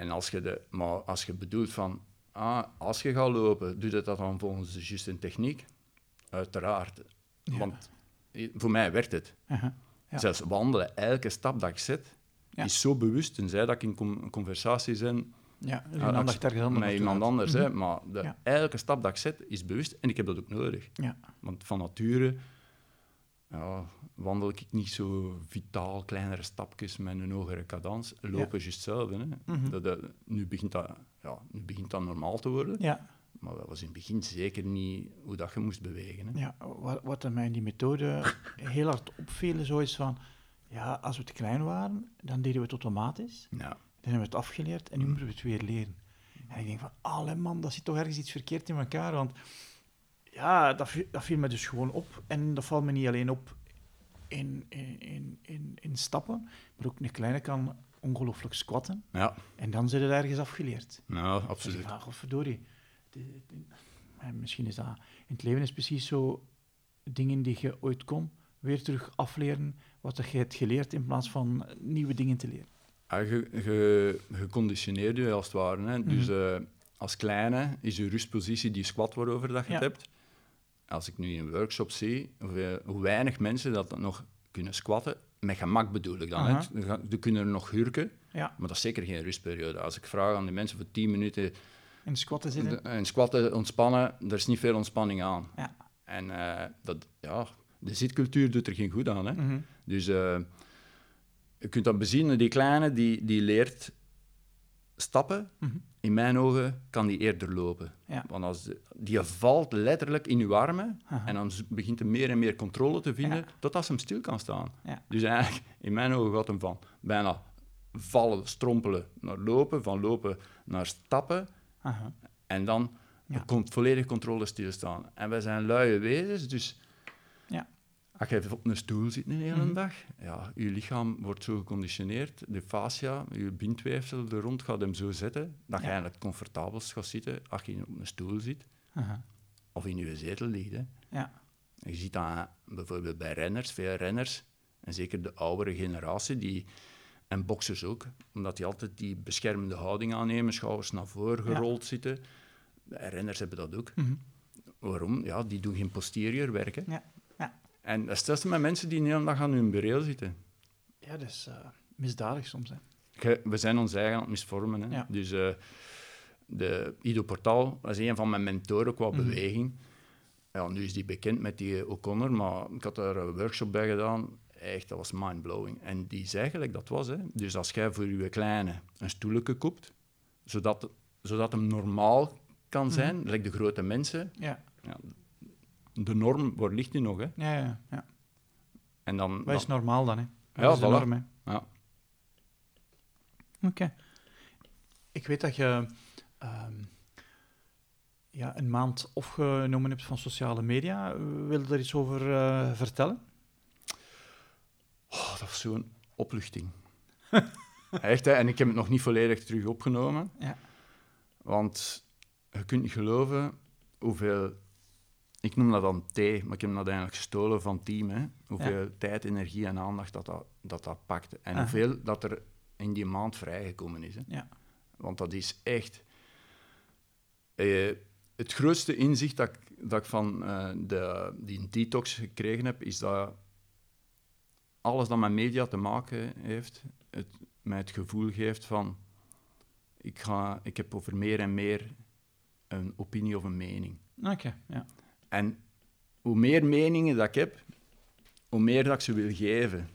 En als je, de, maar als je bedoelt van, ah, als je gaat lopen, doe je dat dan volgens de juiste techniek? Uiteraard. Ja. Want voor mij werkt het. Uh-huh. Ja. Zelfs wandelen, elke stap dat ik zet, Ja. is zo bewust. Tenzij dat ik in com- conversatie ben Ja, een aandacht ergens anders met iemand anders. Mhm. hè, maar de, elke stap dat ik zet, is bewust. En ik heb dat ook nodig. Ja. Want van nature ja, wandel ik niet zo vitaal, kleinere stapjes met een hogere cadans. Lopen is juist hetzelfde. Hè. Mhm. Dat, dat- nu, begint dat, ja, nu begint dat normaal te worden. Ja, Maar dat was in het begin zeker niet hoe dat je moest bewegen. Hè. ja, wat, wat mij in die methode (laughs) heel hard opviel, zo is van, ja, als we te klein waren, dan deden we het automatisch. Ja. Dan hebben we het afgeleerd en nu moeten we het weer leren. En ik denk van, allee man, dat zit toch ergens iets verkeerd in elkaar, want ja, dat, viel- dat viel me dus gewoon op. En dat valt me niet alleen op in, in, in, in, in stappen, maar ook een kleine kan ongelooflijk squatten. Ja, En dan zit het ergens afgeleerd. nou, absoluut. de- en misschien is dat... In het leven is precies zo dingen die je ooit kon, weer terug afleren wat je hebt geleerd in plaats van nieuwe dingen te leren. Ja, je, je, je conditioneert je als het ware. Hè. Dus Mhm. eh, als kleine is je rustpositie die squat waarover dat je Ja. het hebt. Als ik nu in een workshop zie hoe, hoe weinig mensen dat nog kunnen squatten, met gemak bedoel ik dan. Hè. Ze kunnen nog hurken, Ja, maar dat is zeker geen rustperiode. Als ik vraag aan die mensen voor 10 minuten in squatten zitten. en squatten, ontspannen, er is niet veel ontspanning aan. Ja. En eh, dat, ja, de zitcultuur doet er geen goed aan. Hè. Mhm. Dus eh, je kunt dat bezien, die kleine die, die leert stappen. Mhm. In mijn ogen kan die eerder lopen. Ja. Want als de- die valt letterlijk in uw armen Aha. en dan begint hij meer en meer controle te vinden Ja. totdat hij hem stil kan staan. Ja. Dus eigenlijk, in mijn ogen gaat hem van bijna vallen, strompelen naar lopen, van lopen naar stappen Aha. en dan komt volledig controle stilstaan. En wij zijn luie wezens, dus. Als je op een stoel zit een hele Mhm. dag, ja, je lichaam wordt zo geconditioneerd, de fascia, je bindweefsel er rond gaat hem zo zetten, dat je Ja. eigenlijk comfortabelst gaat zitten als je op een stoel zit of in je zetel ligt. Hè. Ja. Je ziet dat bijvoorbeeld bij renners, veel renners, en zeker de oudere generatie, die, en boxers ook, omdat die altijd die beschermende houding aannemen, schouders naar voren Ja. gerold zitten. En renners hebben dat ook. Mhm. Waarom? Ja, die doen geen posterior werken. Ja. En dat is met mensen die hele dag aan hun bureel zitten. Ja, dat is eh, misdadig soms. Hè. We zijn ons eigen aan het misvormen. Hè? Ja. Dus eh, de Ido Portal was een van mijn mentoren qua Mhm. beweging. Ja, nu is die bekend met die eh, O'Connor, maar ik had daar een workshop bij gedaan. Echt, dat was mindblowing. En die zei gelijk dat was. Hè. Dus als jij voor je kleine een stoeletje koopt, zodat, zodat hem normaal kan zijn, Mhm. like de grote mensen, Ja. ja, de norm, waar ligt die nog? Hè? Ja, ja, ja. En dan, Wat is normaal dan, hè? Ja, Wat is de voilà. norm, hè? ja. Oké. Ik weet dat je ehm, ja, een maand opgenomen hebt van sociale media. Wil je daar iets over eh, vertellen? Oh, dat was zo'n opluchting. (laughs) Echt, hè? En ik heb het nog niet volledig terug opgenomen. Ja. Want je kunt niet geloven hoeveel... Ik noem dat dan thee, maar ik heb dat eigenlijk gestolen van het team. Hè? Hoeveel tijd, energie en aandacht dat dat, dat, dat pakte. En hoeveel dat er in die maand vrijgekomen is. Hè? Ja. Want dat is echt... eh, het grootste inzicht dat ik, dat ik van eh, de, die detox gekregen heb, is dat alles dat met media te maken heeft, het, mij het gevoel geeft van... Ik, ga, ik heb over meer en meer een opinie of een mening. Oké, ja. En hoe meer meningen dat ik heb, hoe meer dat ik ze wil geven.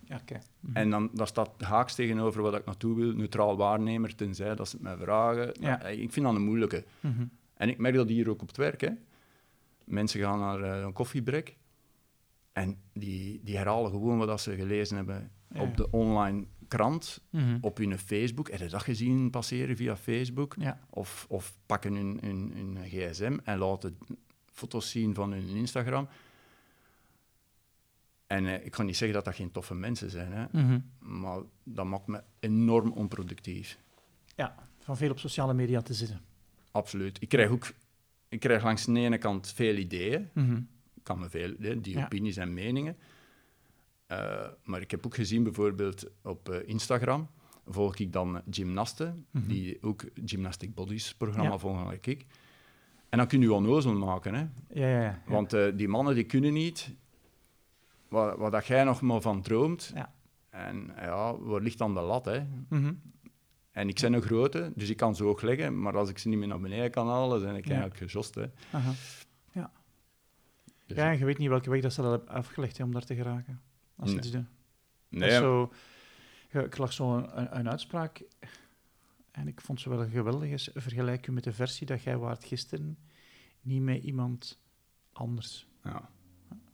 En dan dat staat haaks tegenover wat ik naartoe wil, neutraal waarnemer, tenzij dat ze het mij vragen. Ja. Nou, ik vind dat een moeilijke. Mhm. En ik merk dat hier ook op het werk. Hè. Mensen gaan naar eh, een koffiebrek en die, die herhalen gewoon wat dat ze gelezen hebben Ja, op de online krant, Mhm. op hun Facebook. Heb je dat gezien passeren via Facebook? Ja. Of, of pakken hun, hun, hun gsm en laten foto's zien van hun Instagram. En eh, ik kan niet zeggen dat dat geen toffe mensen zijn, hè, Mhm. maar dat maakt me enorm onproductief. ja, van veel op sociale media te zitten. Absoluut. Ik krijg ook ik krijg langs de ene kant veel ideeën, Mhm. kan me veel, hè, die Ja. opinies en meningen. Eh, maar ik heb ook gezien, bijvoorbeeld op eh, Instagram, volg ik dan gymnasten, Mhm. die ook Gymnastic Bodies programma Ja. volgen, like ik. En dan kun je onnozel maken, hè. Ja, ja, ja. Want eh, die mannen die kunnen niet wat, wat dat jij nog maar van droomt. Ja. En ja, waar ligt dan de lat? Hè? Mhm. En ik ben een grote, dus ik kan ze hoog leggen, maar als ik ze niet meer naar beneden kan halen, dan ben ik Ja. eigenlijk gejost. Hè. Aha. Dus- Ja, en je weet niet welke weg dat ze dat hebben afgelegd hè, om daar te geraken. Als ze iets doen. Nee, zo, ja, ik lag zo een, een uitspraak en ik vond ze wel geweldig. Is, vergelijk u met de versie dat jij waart gisteren, niet met iemand anders. ja.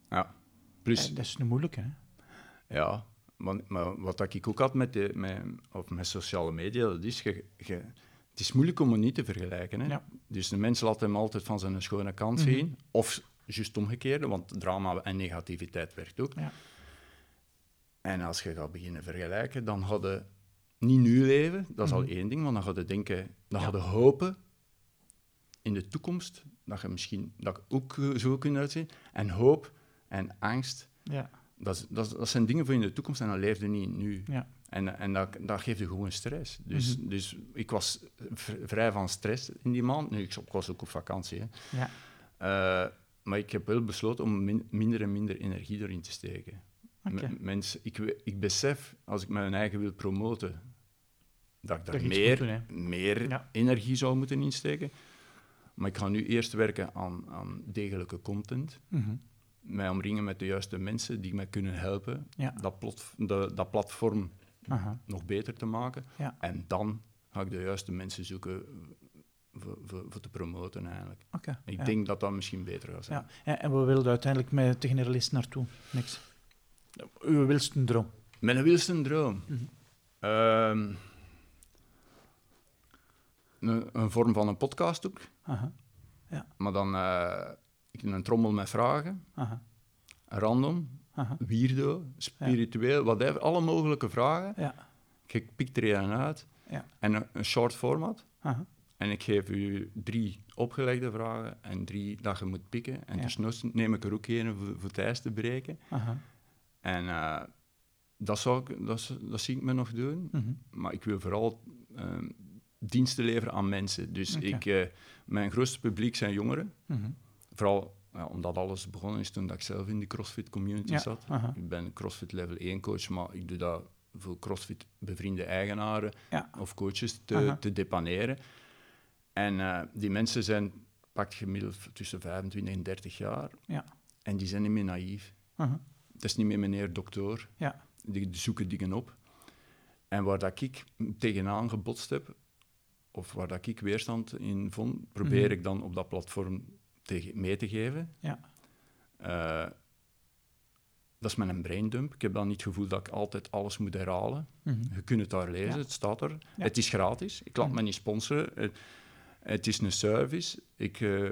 ja. Plus, En dat is nu moeilijk, hè? ja, want, maar wat ik ook had met, de, met, of met sociale media, dat is, je, het is moeilijk om het niet te vergelijken. Hè? Ja. Dus de mens laat hem altijd van zijn schone kant Mhm. zien, of juist omgekeerde, want drama en negativiteit werkt ook. Ja. En als je gaat beginnen vergelijken, dan je niet nu leven, dat is Mhm. al één ding, want dan ga je denken, dan Ja. ga je hopen in de toekomst dat je misschien dat ook eh, zo kunt uitzien. En hoop en angst, Ja, dat, dat, zijn dingen voor in de toekomst en dan leef je niet nu. ja. En, en dat, dat geeft je gewoon stress. Dus, Mhm. dus ik was vrij van stress in die maand. Nu, ik, was ook op vakantie. Hè. ja. Eh, maar ik heb wel besloten om min- minder en minder energie erin te steken. Mensen, ik, ik besef, als ik mijn eigen wil promoten, dat ik daar Dat meer, doen, meer Ja. energie zou moeten insteken. Maar ik ga nu eerst werken aan, aan degelijke content. Mhm. Mij omringen met de juiste mensen die mij kunnen helpen Ja. dat, plot, de, dat platform Aha. nog beter te maken. Ja. En dan ga ik de juiste mensen zoeken voor, voor, voor te promoten eigenlijk. Ik denk dat dat misschien beter gaat zijn. Ja. En, we wilden uiteindelijk met de generalist naartoe. Niks. Uw wilste droom. Mijn wilste droom. Mhm. Ehm, een, een vorm van een podcast ook, Aha. maar dan eh, ik een trommel met vragen, Aha. random, Aha. weirdo, spiritueel, whatever, alle mogelijke vragen. Ja. Ik pik er een uit Ja. en een, een short format. Aha. En ik geef u drie opgelegde vragen en drie dat je moet pikken. En Ja. desnoods neem ik er ook een voor, voor het ijs te breken. Aha. En eh, dat, zou ik, dat zie ik me nog doen. Mhm. Maar ik wil vooral ehm, diensten leveren aan mensen. Dus ik, eh, mijn grootste publiek zijn jongeren. Mhm. Vooral ja, omdat alles begonnen is toen dat ik zelf in de CrossFit community Ja, zat. Ik ben CrossFit level 1 coach, maar ik doe dat voor CrossFit bevriende eigenaren Ja. of coaches te, te depaneren. En eh, die mensen zijn pak gemiddeld tussen 25 en 30 jaar. Ja. En die zijn niet meer naïef. Aha. Het is niet meer meneer dokter. Ja. Die zoeken dingen op. En waar dat ik tegenaan gebotst heb, of waar dat ik weerstand in vond, probeer Mhm. ik dan op dat platform te mee te geven. Ja. Uh, dat is mijn braindump. Ik heb dan niet het gevoel dat ik altijd alles moet herhalen. Mhm. Je kunt het daar lezen, het staat er. Het is gratis. Ik laat mm me niet sponsoren. Het, is een service. Ik, uh,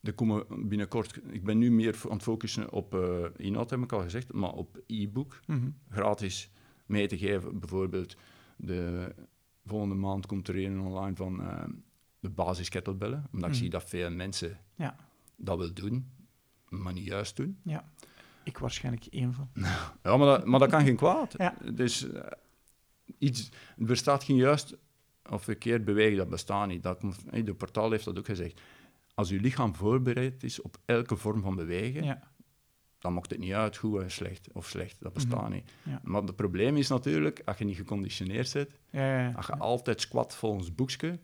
er komen binnenkort... Ik ben nu meer aan het focussen op uh, inhoud, heb ik al gezegd, maar op e-book. Mhm. Gratis mee te geven. Bijvoorbeeld, de volgende maand komt er een online van uh, de basiskettlebellen. Omdat ik mhm. zie dat veel mensen ja. dat willen doen, maar niet juist doen. Ja. Ik waarschijnlijk één van. (laughs) Ja, maar dat, maar dat kan geen kwaad. Dus uh, iets, er bestaat geen juist of verkeerd bewegen, dat bestaat niet. Dat, de portaal heeft dat ook gezegd. Als je lichaam voorbereid is op elke vorm van bewegen, ja. Dan maakt het niet uit goed en slecht of slecht. Dat bestaat mhm. niet. Maar het probleem is natuurlijk, als je niet geconditioneerd bent, als je altijd squat volgens boekje,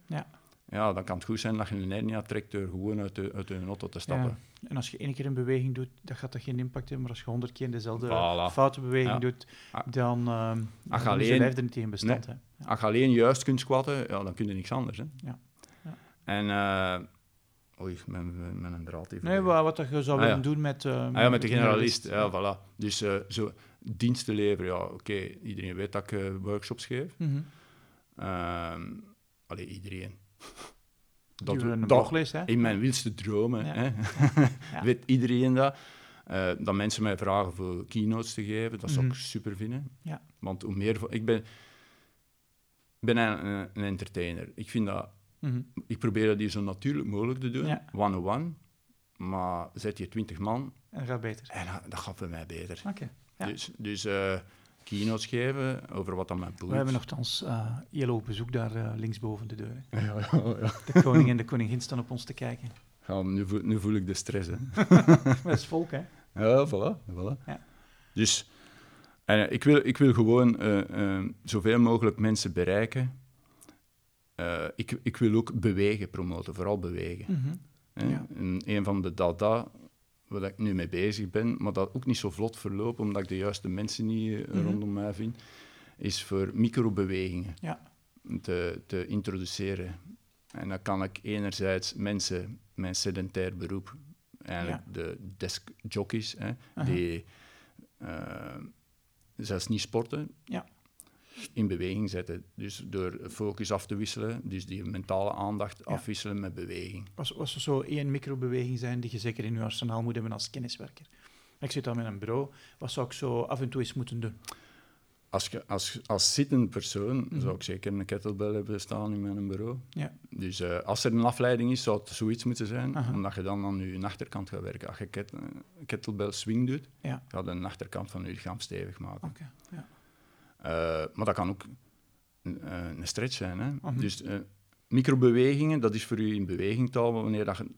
ja, dan kan het goed zijn dat je een hernia trekt door gewoon uit de, uit de auto te stappen. Ja. En als je één keer een beweging doet, dan gaat dat geen impact hebben. Maar als je honderd keer dezelfde voilà. foute beweging doet, dan, uh, dan je alleen, er niet in bestand. Nee. Als je alleen juist kunt squatten, ja, dan kun je niks anders. Hè. Ja. En... Uh, Oei, met een draad even. Nee, wat, wat je zou ah, willen doen met... Uh, ah, ja, met de generalist. Ja, voilà. Dus uh, zo diensten leveren, ja, oké. Iedereen weet dat ik workshops geef. Mm -hmm. allee, iedereen (laughs) dat, een dat, hè? In mijn wildste dromen hè? (laughs) weet iedereen dat. Uh, dat mensen mij vragen voor keynotes te geven, dat zou ik mhm. super vinden. Ja. Want hoe meer... Ik ben, ben een, een entertainer. Ik vind dat... Mhm. Ik probeer dat hier zo natuurlijk mogelijk te doen, one-on-one. Maar zet je twintig man... En dat gaat beter. En dat, gaat voor mij beter. Oké. Dus... dus uh, keynotes geven over wat dat mij boeit. We hebben nogthans uh, ILO bezoek daar uh, linksboven de deur. Ja, ja, ja. De koning en de koningin staan op ons te kijken. (laughs) Ja, nu, voel, nu voel ik de stress. Hè. (laughs) dat is volk, hè? Ja, voilà. voilà. Ja. Dus en, uh, ik, wil, ik wil gewoon zoveel mogelijk mensen bereiken. Ik, ik wil ook bewegen promoten, vooral bewegen. Mm -hmm. ja. een van de dada waar ik nu mee bezig ben, maar dat ook niet zo vlot verloopt, omdat ik de juiste mensen niet mm rondom mij vind, is voor microbewegingen ja. te, te introduceren. En dan kan ik enerzijds mensen mijn sedentair beroep, eigenlijk de deskjockeys, hè, die uh, zelfs niet sporten, ja in beweging zetten. Dus door focus af te wisselen, dus die mentale aandacht afwisselen met beweging. Als, als er zo één microbeweging zijn die je zeker in je arsenaal moet hebben als kenniswerker. Ik zit dan met een bureau, wat zou ik zo af en toe eens moeten doen? Als, je, als, als zittend persoon mhm. zou ik zeker een kettlebell hebben staan in mijn bureau. Ja. Dus uh, als er een afleiding is, zou het zoiets moeten zijn, omdat je dan aan je achterkant gaat werken. Als je ket, kettlebell swing doet, ja. ga je de achterkant van je lichaam stevig maken. Okay. Ja. Eh, maar dat kan ook een, eh, een stretch zijn. Hè? Dus uh, microbewegingen, dat is voor u in beweging te houden wanneer dat je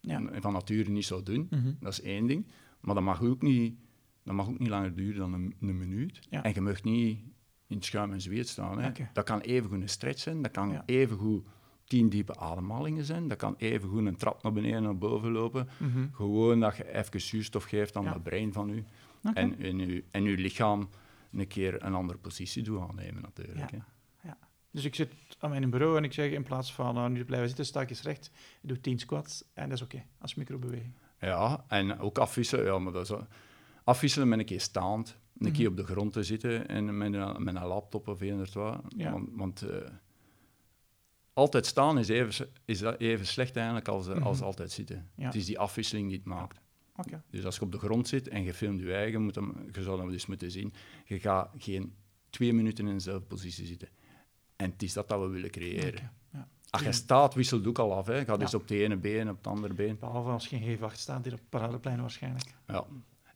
ja. van nature niet zou doen. Mhm. Dat is één ding. Maar dat mag ook niet, dat mag ook niet langer duren dan een, een minuut. En je mag niet in het schuim en zweet staan. Hè? Dat kan even goed een stretch zijn, dat kan even goed tien diepe ademhalingen zijn, dat kan even goed een trap naar beneden en naar boven lopen. Mhm. Gewoon dat je even zuurstof geeft aan het brein van u. En, en, uw, en uw lichaam een keer een andere positie doen aannemen natuurlijk. Ja. ja. Dus ik zit aan mijn bureau en ik zeg in plaats van nou, nu te blijven zitten, sta ik eens recht, ik doe 10 squats en dat is oké, als microbeweging. Ja, en ook afwisselen, ja, maar dat is afwisselen met een keer staand, een keer mhm. op de grond te zitten en met een, met een laptop of een of wat. Ja. Want, want uh, altijd staan is even, is even slecht eigenlijk als, mm als altijd zitten. Ja. Het is die afwisseling die het maakt. Dus als je op de grond zit en je filmt je eigen, moet hem, je zou dat dus moeten zien. Je gaat geen twee minuten in dezelfde positie zitten. En het is dat dat we willen creëren. Ja. Als je staat, wisselt ook al af. Hè. Ga dus op het ene been, op het andere been. Behalve als je geen G8 staat hier op het paradeplein waarschijnlijk. Ja.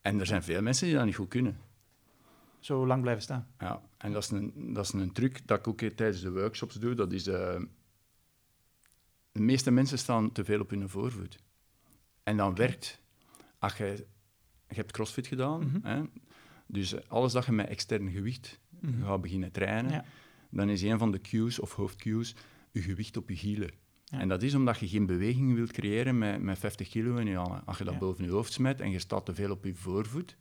En er zijn veel mensen die dat niet goed kunnen. Zo lang blijven staan. Ja, en dat is een, dat is een truc dat ik ook tijdens de workshops doe. Dat is... Uh, de meeste mensen staan te veel op hun voorvoet. En dan werkt als je, je hebt crossfit gedaan, mhm. hè, dus alles dat je met extern gewicht mm gaat beginnen trainen, dan is een van de cues of hoofdcues je gewicht op je hielen. En dat is omdat je geen beweging wilt creëren met, met 50 kilo in je handen. Als je dat boven je hoofd smet en je staat te veel op je voorvoet,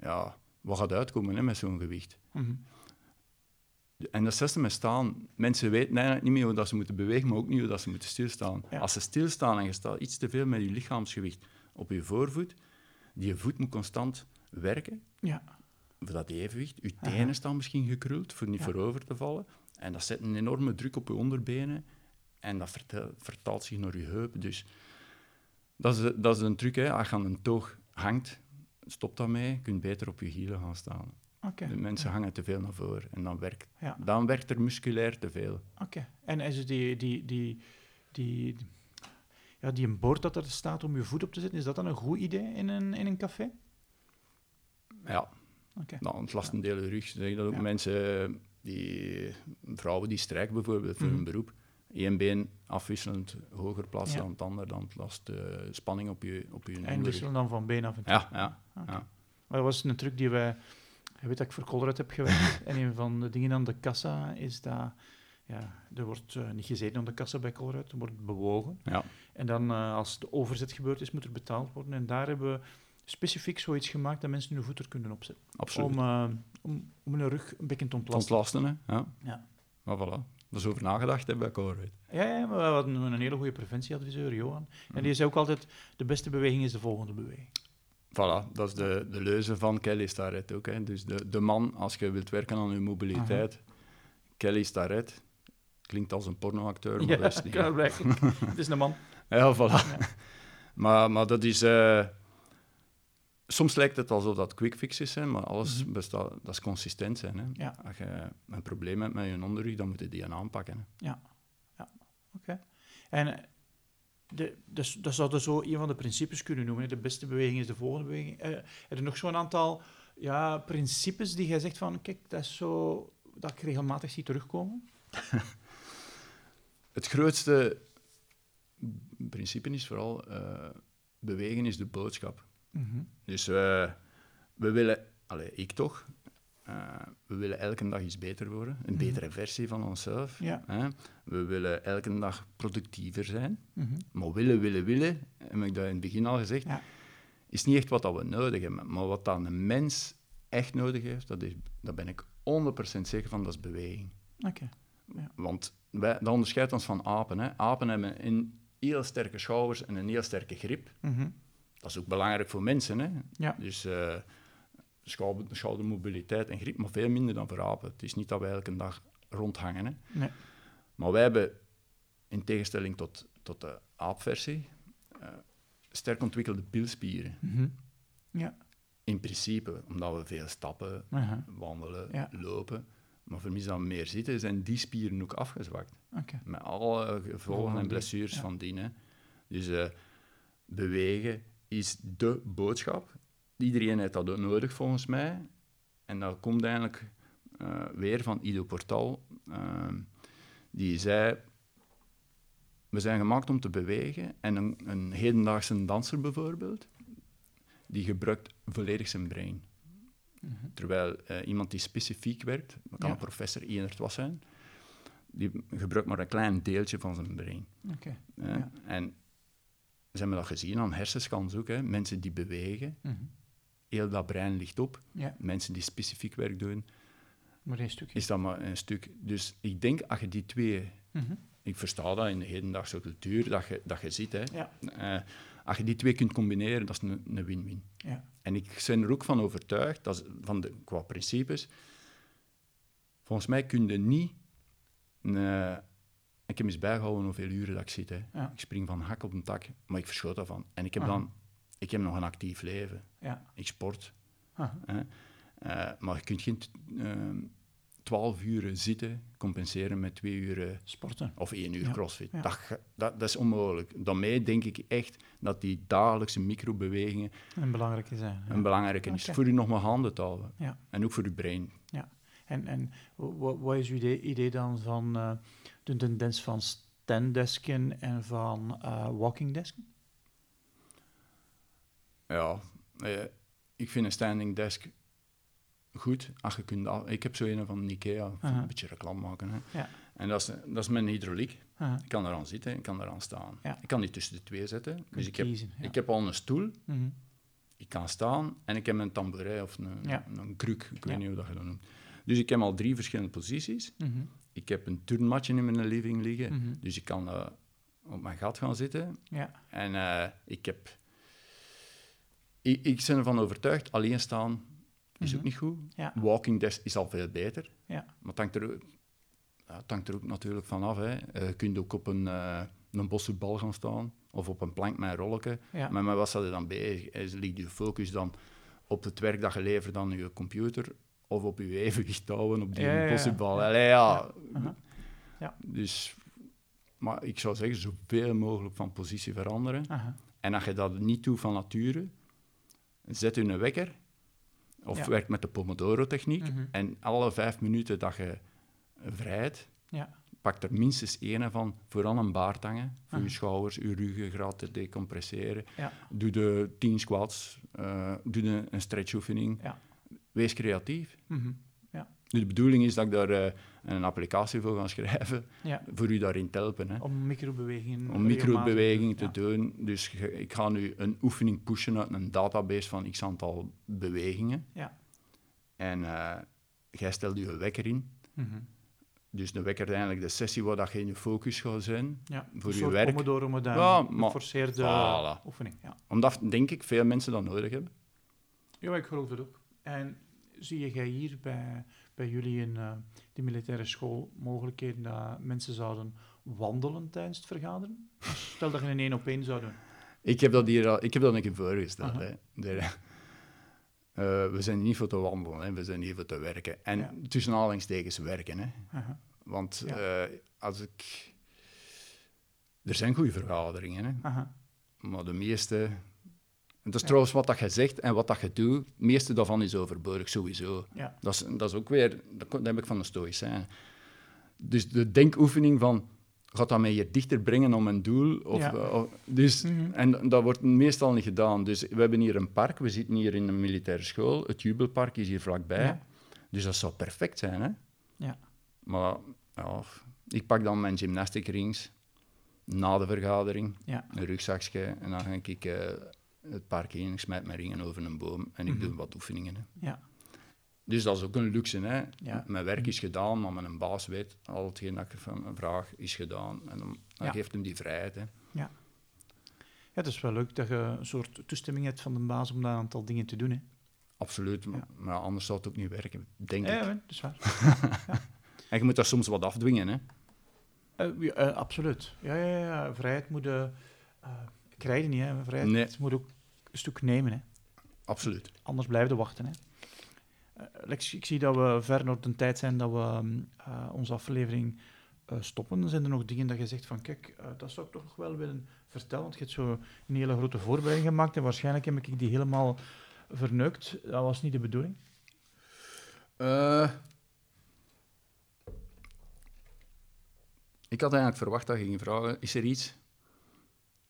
ja, wat gaat uitkomen hè, met zo'n gewicht? Mhm. En dat zesde met staan. Mensen weten eigenlijk niet meer hoe dat ze moeten bewegen, maar ook niet hoe dat ze moeten stilstaan. Als ze stilstaan en je staat iets te veel met je lichaamsgewicht op je voorvoet. Die voet moet constant werken. Ja. Voor dat evenwicht. Je tenen staan misschien gekruld, voor niet voorover te vallen. En dat zet een enorme druk op je onderbenen. En dat vertaalt zich naar je heupen. Dus dat is, dat is een truc. Hè. Als je aan een toog hangt, stop daarmee. Je kunt beter op je hielen gaan staan. Okay. De mensen hangen te veel naar voren. En dan werkt, dan werkt er musculair te veel. Oké. En is het die, die, die, die, ja, die een bord dat er staat om je voet op te zetten, is dat dan een goed idee in een, in een café? Ja. Okay. Nou, ontlasten ja. delen rug. Zeg dat ook mensen, die, vrouwen die strijken bijvoorbeeld voor mm hun beroep, één been afwisselend hoger plaatsen dan het ander, dan last uh, spanning op je, op je En wisselen dan van been af en toe? Ja, ja. Okay. ja. Maar dat was een truc die wij... Je weet dat ik voor Colruyt heb gewerkt. (laughs) en een van de dingen aan de kassa is dat... Ja, er wordt uh, niet gezeten aan de kassa bij Colruyt, er wordt bewogen. Ja. En dan, uh, als de overzet gebeurd is, moet er betaald worden. En daar hebben we specifiek zoiets gemaakt dat mensen hun voeten kunnen opzetten. Absoluut. Om, uh, om, om hun rug een beetje te ontlasten. Ontlasten, hè? Ja. ja. Maar voilà. Dat is over nagedacht hebben bij Colruyt. Ja, ja, maar we hadden een hele goede preventieadviseur, Johan. En die zei ook altijd, de beste beweging is de volgende beweging. Voilà, dat is de, de leuze van Kelly Starrett ook. Hè. Dus de, de man, als je wilt werken aan je mobiliteit, Aha. Kelly Starrett, klinkt als een pornoacteur, maar ja, dat is niet. Ja, (laughs) het is een man. Ja, voilà. Ja. Maar, maar dat is... Uh, soms lijkt het alsof dat quick fixes zijn, maar alles mm bestaat... Dat is consistent zijn. Hè. Ja. Als je een probleem hebt met je onderrug, dan moet je die aanpakken. Hè. Ja, ja. oké. Okay. En de, dus, dat zouden zo een van de principes kunnen noemen. De beste beweging is de volgende beweging. Uh, er nog zo'n aantal ja, principes die jij zegt van, kijk, dat is zo dat ik regelmatig zie terugkomen? (laughs) het grootste principe is vooral, uh, bewegen is de boodschap. Mm -hmm. Dus uh, we willen, allez, ik toch, uh, we willen elke dag iets beter worden, een mm -hmm. betere versie van onszelf. Ja. Hè? We willen elke dag productiever zijn. Mm -hmm. Maar willen, willen, willen, heb ik dat in het begin al gezegd, ja. is niet echt wat dat we nodig hebben. Maar wat dan een mens echt nodig heeft, dat is, daar ben ik 100% zeker van, dat is beweging. Okay. Ja. Want wij, dat onderscheidt ons van apen. Hè. Apen hebben een heel sterke schouders en een heel sterke grip. Mm -hmm. Dat is ook belangrijk voor mensen. Hè. Ja. Dus uh, schouder, schoudermobiliteit en grip, maar veel minder dan voor apen. Het is niet dat wij elke dag rondhangen. Hè. Nee. Maar wij hebben, in tegenstelling tot, tot de aapversie, uh, sterk ontwikkelde bilspieren. Mm -hmm. Ja. In principe, omdat we veel stappen, uh -huh. wandelen, ja. lopen. Maar voor mij dan meer zitten, zijn die spieren ook afgezwakt. Okay. Met alle gevolgen oh, en blessures ja. van die. Hè. Dus uh, bewegen is de boodschap. Iedereen heeft dat ook nodig, volgens mij. En dat komt eigenlijk uh, weer van Ido Portal. Uh, die zei... We zijn gemaakt om te bewegen. En een, een hedendaagse danser bijvoorbeeld, die gebruikt volledig zijn brein. Mm -hmm. Terwijl uh, iemand die specifiek werkt, dat kan Ja. een professor Enert was zijn, die gebruikt maar een klein deeltje van zijn brein. Oké. hè. Ja. En ze hebben dat gezien aan hersenscans ook. Hè. Mensen die bewegen, Mhm. heel dat brein ligt op. Ja, Mensen die specifiek werk doen, maar één stukje. is dat maar een stuk. Dus ik denk, als je die twee... Mhm. Ik versta dat in de hedendaagse cultuur, dat je, dat je ziet. Hè. Ja. Eh, als je die twee kunt combineren, dat is een een win-win. Ja. En ik ben er ook van overtuigd, dat is van de, qua principes, volgens mij kun je niet... Een, eh, ik heb eens bijgehouden hoeveel uren dat ik zit. Hè. Ja. Ik spring van hak op een tak, maar ik verschoot daarvan. En ik heb Aha. dan... Ik heb nog een actief leven. Ja. Ik sport. Aha. Hè. Eh, maar je kunt geen ehm, twaalf uur zitten compenseren met twee uur Sporten. of één uur Ja, crossfit. ja. Dat, dat, dat is onmogelijk. Daarmee denk ik echt dat die dagelijkse microbewegingen Een belangrijke zijn. ja. een belangrijke is. Voor u nog maar handen. Ja. En ook voor uw brein. En, en wa- wat is uw idee, idee dan van eh, de tendens van standdesken en van eh walkingdesken? Ja, eh, ik vind een standing desk goed. Als je kunt af- ik heb zo een van Ikea, een beetje reclame maken. Hè. Ja. En dat is, dat is mijn hydrauliek. Ik kan eraan zitten, ik kan eraan staan. Ja. Ik kan die tussen de twee zetten. Dus ik heb, kiezen, ik heb al een stoel, Mhm. ik kan staan en ik heb een tamboerij of een, Ja. een kruk. Ik weet niet hoe dat je dat noemt. Dus ik heb al drie verschillende posities. Mhm. Ik heb een turnmatje in mijn living liggen. Mhm. Dus ik kan eh, op mijn gat gaan zitten. Ja. En eh, ik heb ik, ik ben ervan overtuigd, alleen staan is ook Mhm. niet goed. Ja. Walking des is al veel beter. Ja. Maar het hangt er, het hangt er ook natuurlijk van af. Hè. Eh, je kunt ook op een, eh een bosse bal gaan staan, of op een plank met een rolletje. Ja. Maar met wat staat er dan bezig? Is, ligt je focus dan op het werk dat je levert aan je computer, of op je (laughs) evenwicht houden op die Ja, ja, ja. Ja. Dus, maar ik zou zeggen, zoveel mogelijk van positie veranderen. En als je dat niet doet van nature, zet je een wekker, of Ja. werk met de Pomodoro-techniek, Mhm. en alle vijf minuten dat je vrijt, Ja. pak er minstens één van, vooral een baard hangen, voor Ah. je schouders, je ruggengraat te decompresseren. Ja. Doe de 10 squats, eh, doe de, een stretchoefening. Ja. Wees creatief. Mhm. Nu, de bedoeling is dat ik daar eh, een applicatie voor ga schrijven, Ja. voor u daarin te helpen. Hè. Om microbewegingen Om microbewegingen te Ja. doen. Dus ik ga nu een oefening pushen uit een database van x aantal bewegingen. Ja. En eh, jij stelt je wekker in. Mhm. Dus de wekker eigenlijk de sessie waar dat je in je focus gaat zijn. Ja. Voor je werk. Pomodoro-model. Ja, maar- geforceerde Voilà. oefening. Ja. Omdat, denk ik, veel mensen dat nodig hebben. ja, ik geloof het ook. En zie jij hier bij, bij jullie in eh, de militaire school mogelijkheden dat mensen zouden wandelen tijdens het vergaderen? Stel dat je een één op één zou doen. Ik heb dat hier al, ik heb dat een keer voorgesteld. Hè. De- eh, we zijn niet voor te wandelen, hè. we zijn hier voor te werken. En Ja. tussen aanhalingstekens werken. Hè. Aha. Want Ja. eh, als ik... Er zijn goede vergaderingen, hè. Aha. maar de meeste... En dat is Ja. trouwens wat dat je zegt en wat dat je doet. Het meeste daarvan is overbodig, sowieso. Ja. Dat is, dat is ook weer... Dat, heb ik van de stoïcijnen. Dus de denkoefening van... Gaat dat mij hier dichter brengen om een doel? Of, Ja. eh, dus, Mhm. En dat wordt meestal niet gedaan. Dus we hebben hier een park. We zitten hier in een militaire school. Het Jubelpark is hier vlakbij. Ja. Dus dat zou perfect zijn, hè? Ja. Maar ja, ik pak dan mijn gymnastic rings na de vergadering, Ja. een rugzakje, en dan ga ik eh, het park in, ik smijt mijn ringen over een boom en ik Mhm. doe wat oefeningen. Hè. Ja. Dus dat is ook een luxe. Hè. Ja. Mijn werk is gedaan, maar mijn baas weet al hetgeen dat ik van een vraag is gedaan. En dan, dan Ja. geeft hem die vrijheid. Hè. Ja, het is wel leuk dat je een soort toestemming hebt van de baas om dat aantal dingen te doen. Hè. Absoluut, Ja. maar- maar anders zou het ook niet werken, denk Ja, ik. ja, dat is waar. (laughs) En je moet dat soms wat afdwingen. Hè. Eh, ja, eh, absoluut. Ja, ja, ja. Vrijheid moet je eh, krijgen niet. Hè. Vrijheid Nee. moet ook een stuk nemen. Hè. Absoluut. Anders blijf je wachten. Hè. Eh, Lex, ik zie dat we ver naar de tijd zijn dat we mm, eh, onze aflevering eh, stoppen. Zijn er nog dingen dat je zegt van, kijk, dat zou ik toch nog wel willen vertellen, want je hebt zo een hele grote voorbereiding gemaakt en waarschijnlijk heb ik die helemaal verneukt. Dat was niet de bedoeling. Ik had eigenlijk verwacht dat je ging vragen, is er iets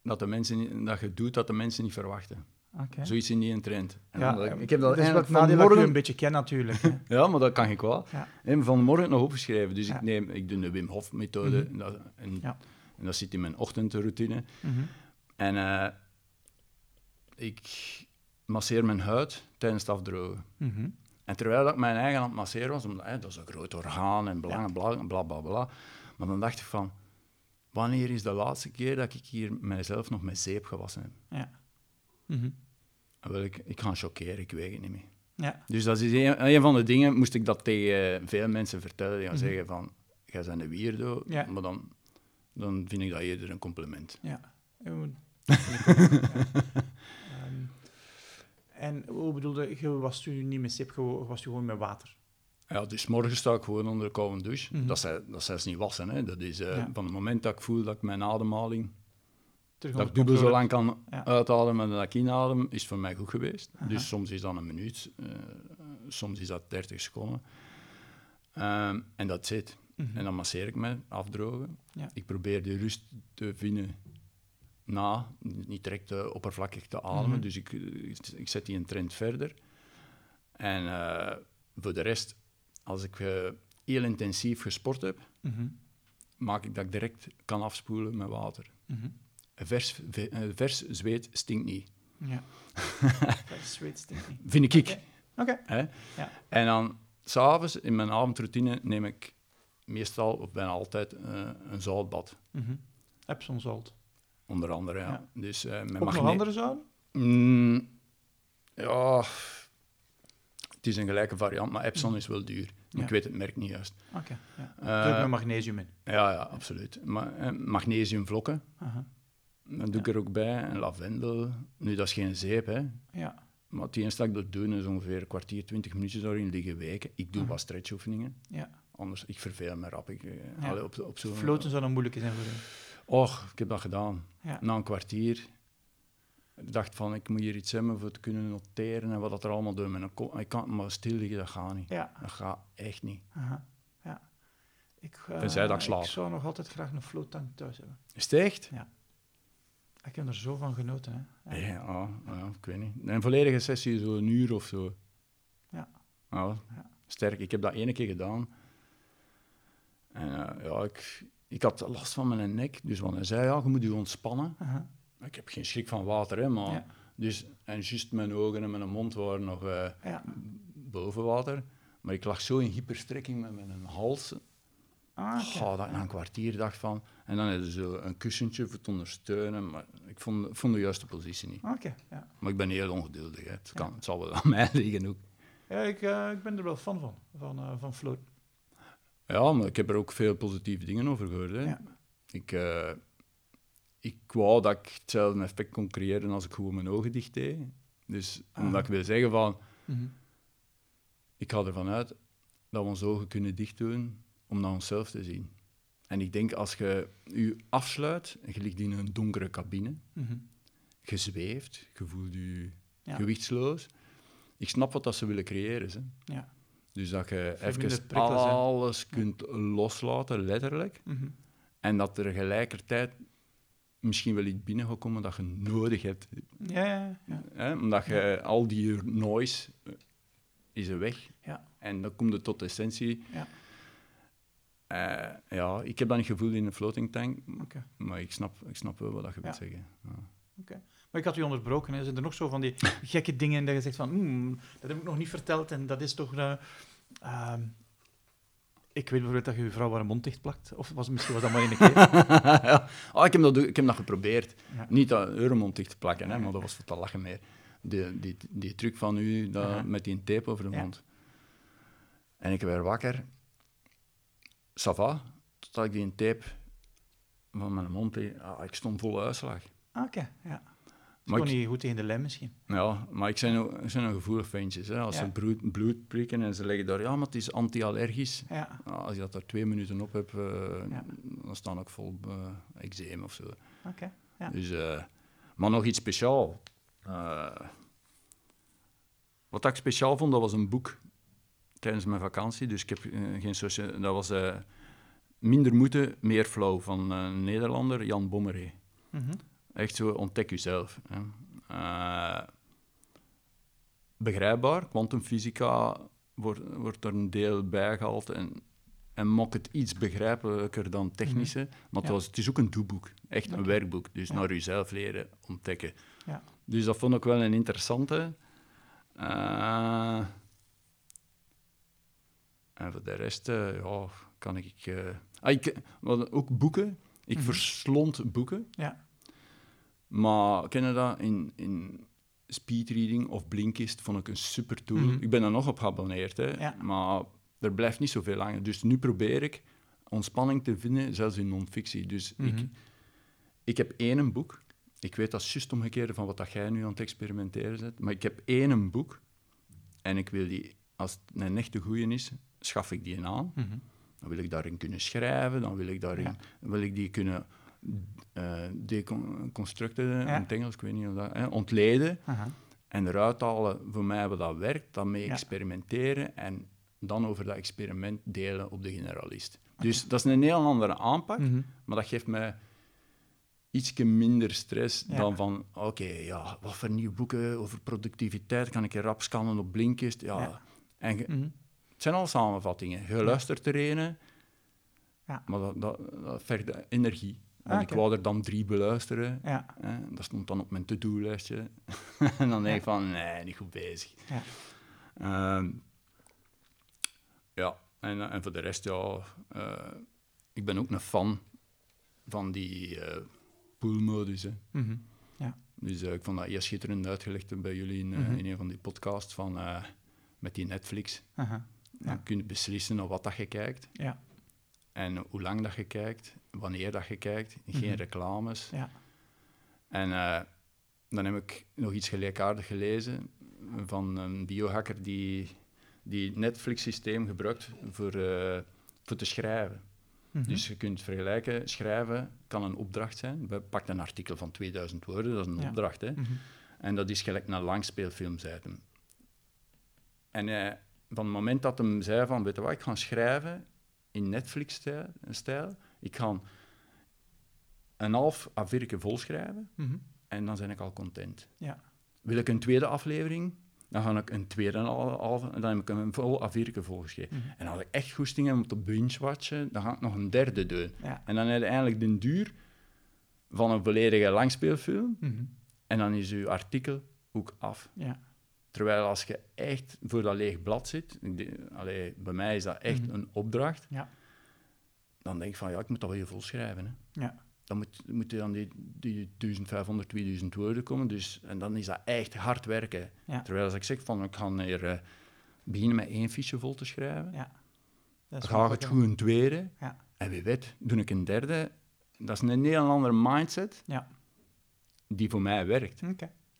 dat, de mensen, dat je doet dat de mensen niet verwachten? Oké. Zoiets in die trend. En Ja, dan- eh, ik heb dat nadeel u vanmorgen... een beetje ken natuurlijk. hè. (laughs) Ja, maar dat kan ik wel. Ja. En vanmorgen nog opgeschreven. Dus Ja. ik, neem, ik doe de Wim Hof methode. Mhm. en, dat, en, Ja. en dat zit in mijn ochtendroutine. Mhm. En eh, ik masseer mijn huid tijdens het afdrogen. Mhm. En terwijl dat ik mijn eigen aan het masseren was, omdat dat is een groot orgaan en bla, bla, bla, bla, bla. Maar dan dacht ik van, wanneer is de laatste keer dat ik hier mijzelf nog met zeep gewassen heb? Ja. Mhm. Ik, ik ga choqueren, ik weet het niet meer. Ja. Dus dat is een, een van de dingen, moest ik dat tegen veel mensen vertellen, die gaan Mhm. zeggen van, jij bent een weirdo, Ja. maar dan, dan vind ik dat eerder een compliment. Ja. (laughs) Ehm, en hoe bedoelde je, was u niet met sip, je was u gewoon met water? Ja, dus morgen sta ik gewoon onder de koude douche. Mhm. Dat, is, dat is niet wassen, hè. Dat is eh, Ja. van het moment dat ik voel dat ik mijn ademhaling Dat ik dubbel zo lang kan Ja. uitademen en dat ik inadem, is voor mij goed geweest. Aha. Dus soms is dat een minuut, eh, soms is dat 30 seconden. Ehm, en dat zit. Mhm. En dan masseer ik me, afdrogen. Ja. Ik probeer de rust te vinden na, niet direct eh, oppervlakkig te ademen. Mhm. Dus ik, ik, ik zet die een trend verder. En eh, voor de rest, als ik heel intensief gesport heb, Mhm. maak ik dat ik direct kan afspoelen met water. Mhm. Vers, ve- eh, vers zweet stinkt niet. Ja. (laughs) Dat zweet stinkt niet. Vind ik. Oké. Ja. En dan, s'avonds, in mijn avondroutine, neem ik meestal, of bijna altijd, eh, een zoutbad. Mhm. Epsom salt. Onder andere, ja. Ja. Dus, eh met Ook nog andere zouden? Mm, Ja, het is een gelijke variant, maar Epson is wel duur. Ja. Ik weet het merk niet juist. Oké, ja. Er ook met magnesium in. Ja, ja, absoluut. Ma magnesiumvlokken, Aha. Dat doe ik er ook bij. En lavendel. Nu, dat is geen zeep, hè. Ja, Maar het enige dat ik dat doe, is ongeveer een kwartier, twintig minuutjes daarin liggen weken. Ik doe Mhm. wat stretchoefeningen. ja. Anders, ik verveel me rap. Ik, eh, Ja. allee, op, op zo'n... Floten zou dan moeilijk zijn voor u. Och, ik heb dat gedaan. Ja. Na een kwartier. Dacht van, ik moet hier iets hebben voor te kunnen noteren en wat dat er allemaal door mijn kop... Ik kan maar stil liggen, dat gaat niet. Ja, Dat gaat echt niet. ja. Ik, eh, Tenzij dat ik slaap. ik zou nog altijd graag een floattank thuis hebben. Is het echt? Ik heb er zo van genoten. Hè. Ja, ja, ja, ik weet niet. Een volledige sessie, zo een uur of zo. Ja. Ja, sterk. Ik heb dat ene keer gedaan. En eh, ja, ik, ik had last van mijn nek. Dus want hij zei, ja, je moet je ontspannen. Ik heb geen schrik van water, hè, maar... Dus, en juist mijn ogen en mijn mond waren nog eh, boven water. Maar ik lag zo in hyperstrekking met mijn hals. Ah. Oh, dat ik na een kwartier dacht van... En dan hadden ze zo een kussentje voor te ondersteunen. Maar ik vond, vond de juiste positie niet. Oké, ja. Maar ik ben heel ongeduldig. Hè. Het, kan, Ja. het zal wel aan (laughs) mij liggen ook. Ja, ik, eh, ik ben er wel fan van, van, eh, van float. Ja, maar ik heb er ook veel positieve dingen over gehoord. Hè. Ja. Ik, eh, ik wou dat ik hetzelfde effect kon creëren als ik gewoon mijn ogen dicht deed. Dus Ah. omdat ik wil zeggen van... Mhm. Ik ga ervan uit dat we onze ogen kunnen dicht doen om naar onszelf te zien. En ik denk als je je afsluit en je ligt in een donkere cabine, Mhm. je zweeft, je voelt je Ja. gewichtsloos. Ik snap wat dat ze willen creëren. Hè. Ja. Dus dat je even hè. alles kunt loslaten, letterlijk. Mhm. En dat er tegelijkertijd misschien wel iets binnen gaat komen dat je nodig hebt. Ja, ja. Hè? Omdat je al die noise is er weg. Ja. En dan komt het tot de essentie. Ja. Eh, ja, ik heb dat niet gevoeld in een floating tank, maar ik snap, ik snap wel wat dat je wilt zeggen. Maar ik had u onderbroken. Hè. Zijn er nog zo van die (laughs) gekke dingen dat je zegt van, "Hmm, dat heb ik nog niet verteld en dat is toch... eh, ehm, ik weet bijvoorbeeld dat je je vrouw haar mond dicht plakt. Of was, misschien was dat maar één keer. (laughs) ja. oh, ik, heb dat, ik heb dat geprobeerd. Ja. Niet dat Euromond dicht te plakken, hè, maar dat was voor te lachen meer. Die, die, die truc van u dat, met die tape over de Ja. mond. En ik werd wakker. Ça va, totdat ik die tape van mijn mond... deed. Ah, ik stond vol uitslag. Ah, Oké, ja. Maar Gewoon ik, niet goed tegen de lijn misschien. ja, maar ik zijn, ook- ik zijn een gevoelig ventjes. Hè. Als Ja. ze bloed, bloed prikken en ze leggen daar... Ja, maar het is anti-allergisch. Ja, Nou, als je dat er twee minuten op hebt, eh, Ja. dan staan ook vol uh, eczeem of zo. oké. Ja. Dus, eh, maar nog iets speciaals. Eh, wat ik speciaal vond, dat was een boek tijdens mijn vakantie. Dus ik heb eh, geen socia- Dat was eh, Minder moeten, meer flow van eh, een Nederlander, Jan Bommeré. Mhm. Echt zo, ontdek jezelf. Hè. Begrijpbaar, kwantumfysica wordt, wordt er een deel bij gehaald en, en maakt het iets begrijpelijker dan technische. Maar het, Ja. was, het is ook een doeboek, echt een werkboek. Dus Ja. naar jezelf leren ontdekken. Ja. Dus dat vond ik wel een interessante. En voor de rest, eh, ja, kan ik... eh, ah, ik wat, ook boeken. Ik Mhm. verslond boeken. Ja. Maar ken je dat? In, in speedreading of Blinkist vond ik een super tool. Mhm. Ik ben er nog op geabonneerd, hè, Ja. maar er blijft niet zoveel langer. Dus nu probeer ik ontspanning te vinden, zelfs in non-fictie. Dus ik, Mhm. ik heb één boek. Ik weet dat is juist omgekeerd van wat dat jij nu aan het experimenteren bent. Maar ik heb één boek. En ik wil die, als het een echte goeie is, schaf ik die aan. Mhm. Dan wil ik daarin kunnen schrijven. Dan wil ik, daarin, Ja. wil ik die kunnen eh deconstructen, in Ja. het Engels, ik weet niet of dat... Hè, ontleden. En eruit halen voor mij wat dat werkt. Dan mee Ja. experimenteren. En dan over dat experiment delen op de generalist. Dus dat is een heel andere aanpak. Mhm. Maar dat geeft mij ietsje minder stress Ja. dan van, oké, ja, wat voor nieuwe boeken over productiviteit kan ik er rap scannen op Blinkist? Ja. En Mhm. Het zijn al samenvattingen. Je luistert er een, Ja. maar dat, dat, dat vergt energie. Ah, Want ik oké. wou er dan drie beluisteren. Ja. Hè. Dat stond dan op mijn to-do-lijstje. (laughs) en dan denk ik van, nee, niet goed bezig. Ja. Ehm, ja, en, en voor de rest, ja, eh, ik ben ook een fan van die eh poolmodus. Hè. Mhm. Ja. Dus ik vond dat heel schitterend uitgelegd bij jullie in, Mhm. in een van die podcasts van, eh, met die Netflix. Aha. Dan Ja. kun je beslissen naar wat dat je kijkt Ja. en hoe lang dat je kijkt, wanneer dat je kijkt. Geen Mhm. reclames. Ja. En eh, dan heb ik nog iets gelijkaardigs gelezen van een biohacker die, die Netflix-systeem gebruikt voor, eh, voor te schrijven. Mhm. Dus je kunt vergelijken, schrijven kan een opdracht zijn. We pakken een artikel van 2000 woorden, dat is een Ja. opdracht. Hè? Mhm. En dat is gelijk naar langspeelfilm, zei hem. En eh, van het moment dat hem zei van, weet je wat, ik ga schrijven in Netflix-stijl, stijl, ik ga een half A4 vol schrijven Mhm. en dan ben ik al content. Ja. Wil ik een tweede aflevering, dan ga ik een tweede al, al- en dan heb ik een vol A4 volgeschreven. Mhm. En als ik echt goesting heb om te binge-watchen, dan ga ik nog een derde doen. Ja. En dan heb je eigenlijk de duur van een volledige langspeelfilm Mhm. en dan is uw artikel ook af. Ja. Terwijl als je echt voor dat leeg blad zit, allee, bij mij is dat echt Mhm. een opdracht, Ja. dan denk ik van ja, ik moet dat wel vol schrijven. Hè. Ja. Dan moet, moet je dan die, die 1500, 2000 woorden komen, dus, en dan is dat echt hard werken. Ja. Terwijl als ik zeg van ik ga hier eh, beginnen met één fiche vol te schrijven, Ja. Dat dan is ga ik het goed een tweede, Ja. en wie weet, doe ik een derde. Dat is een heel andere mindset Ja. die voor mij werkt.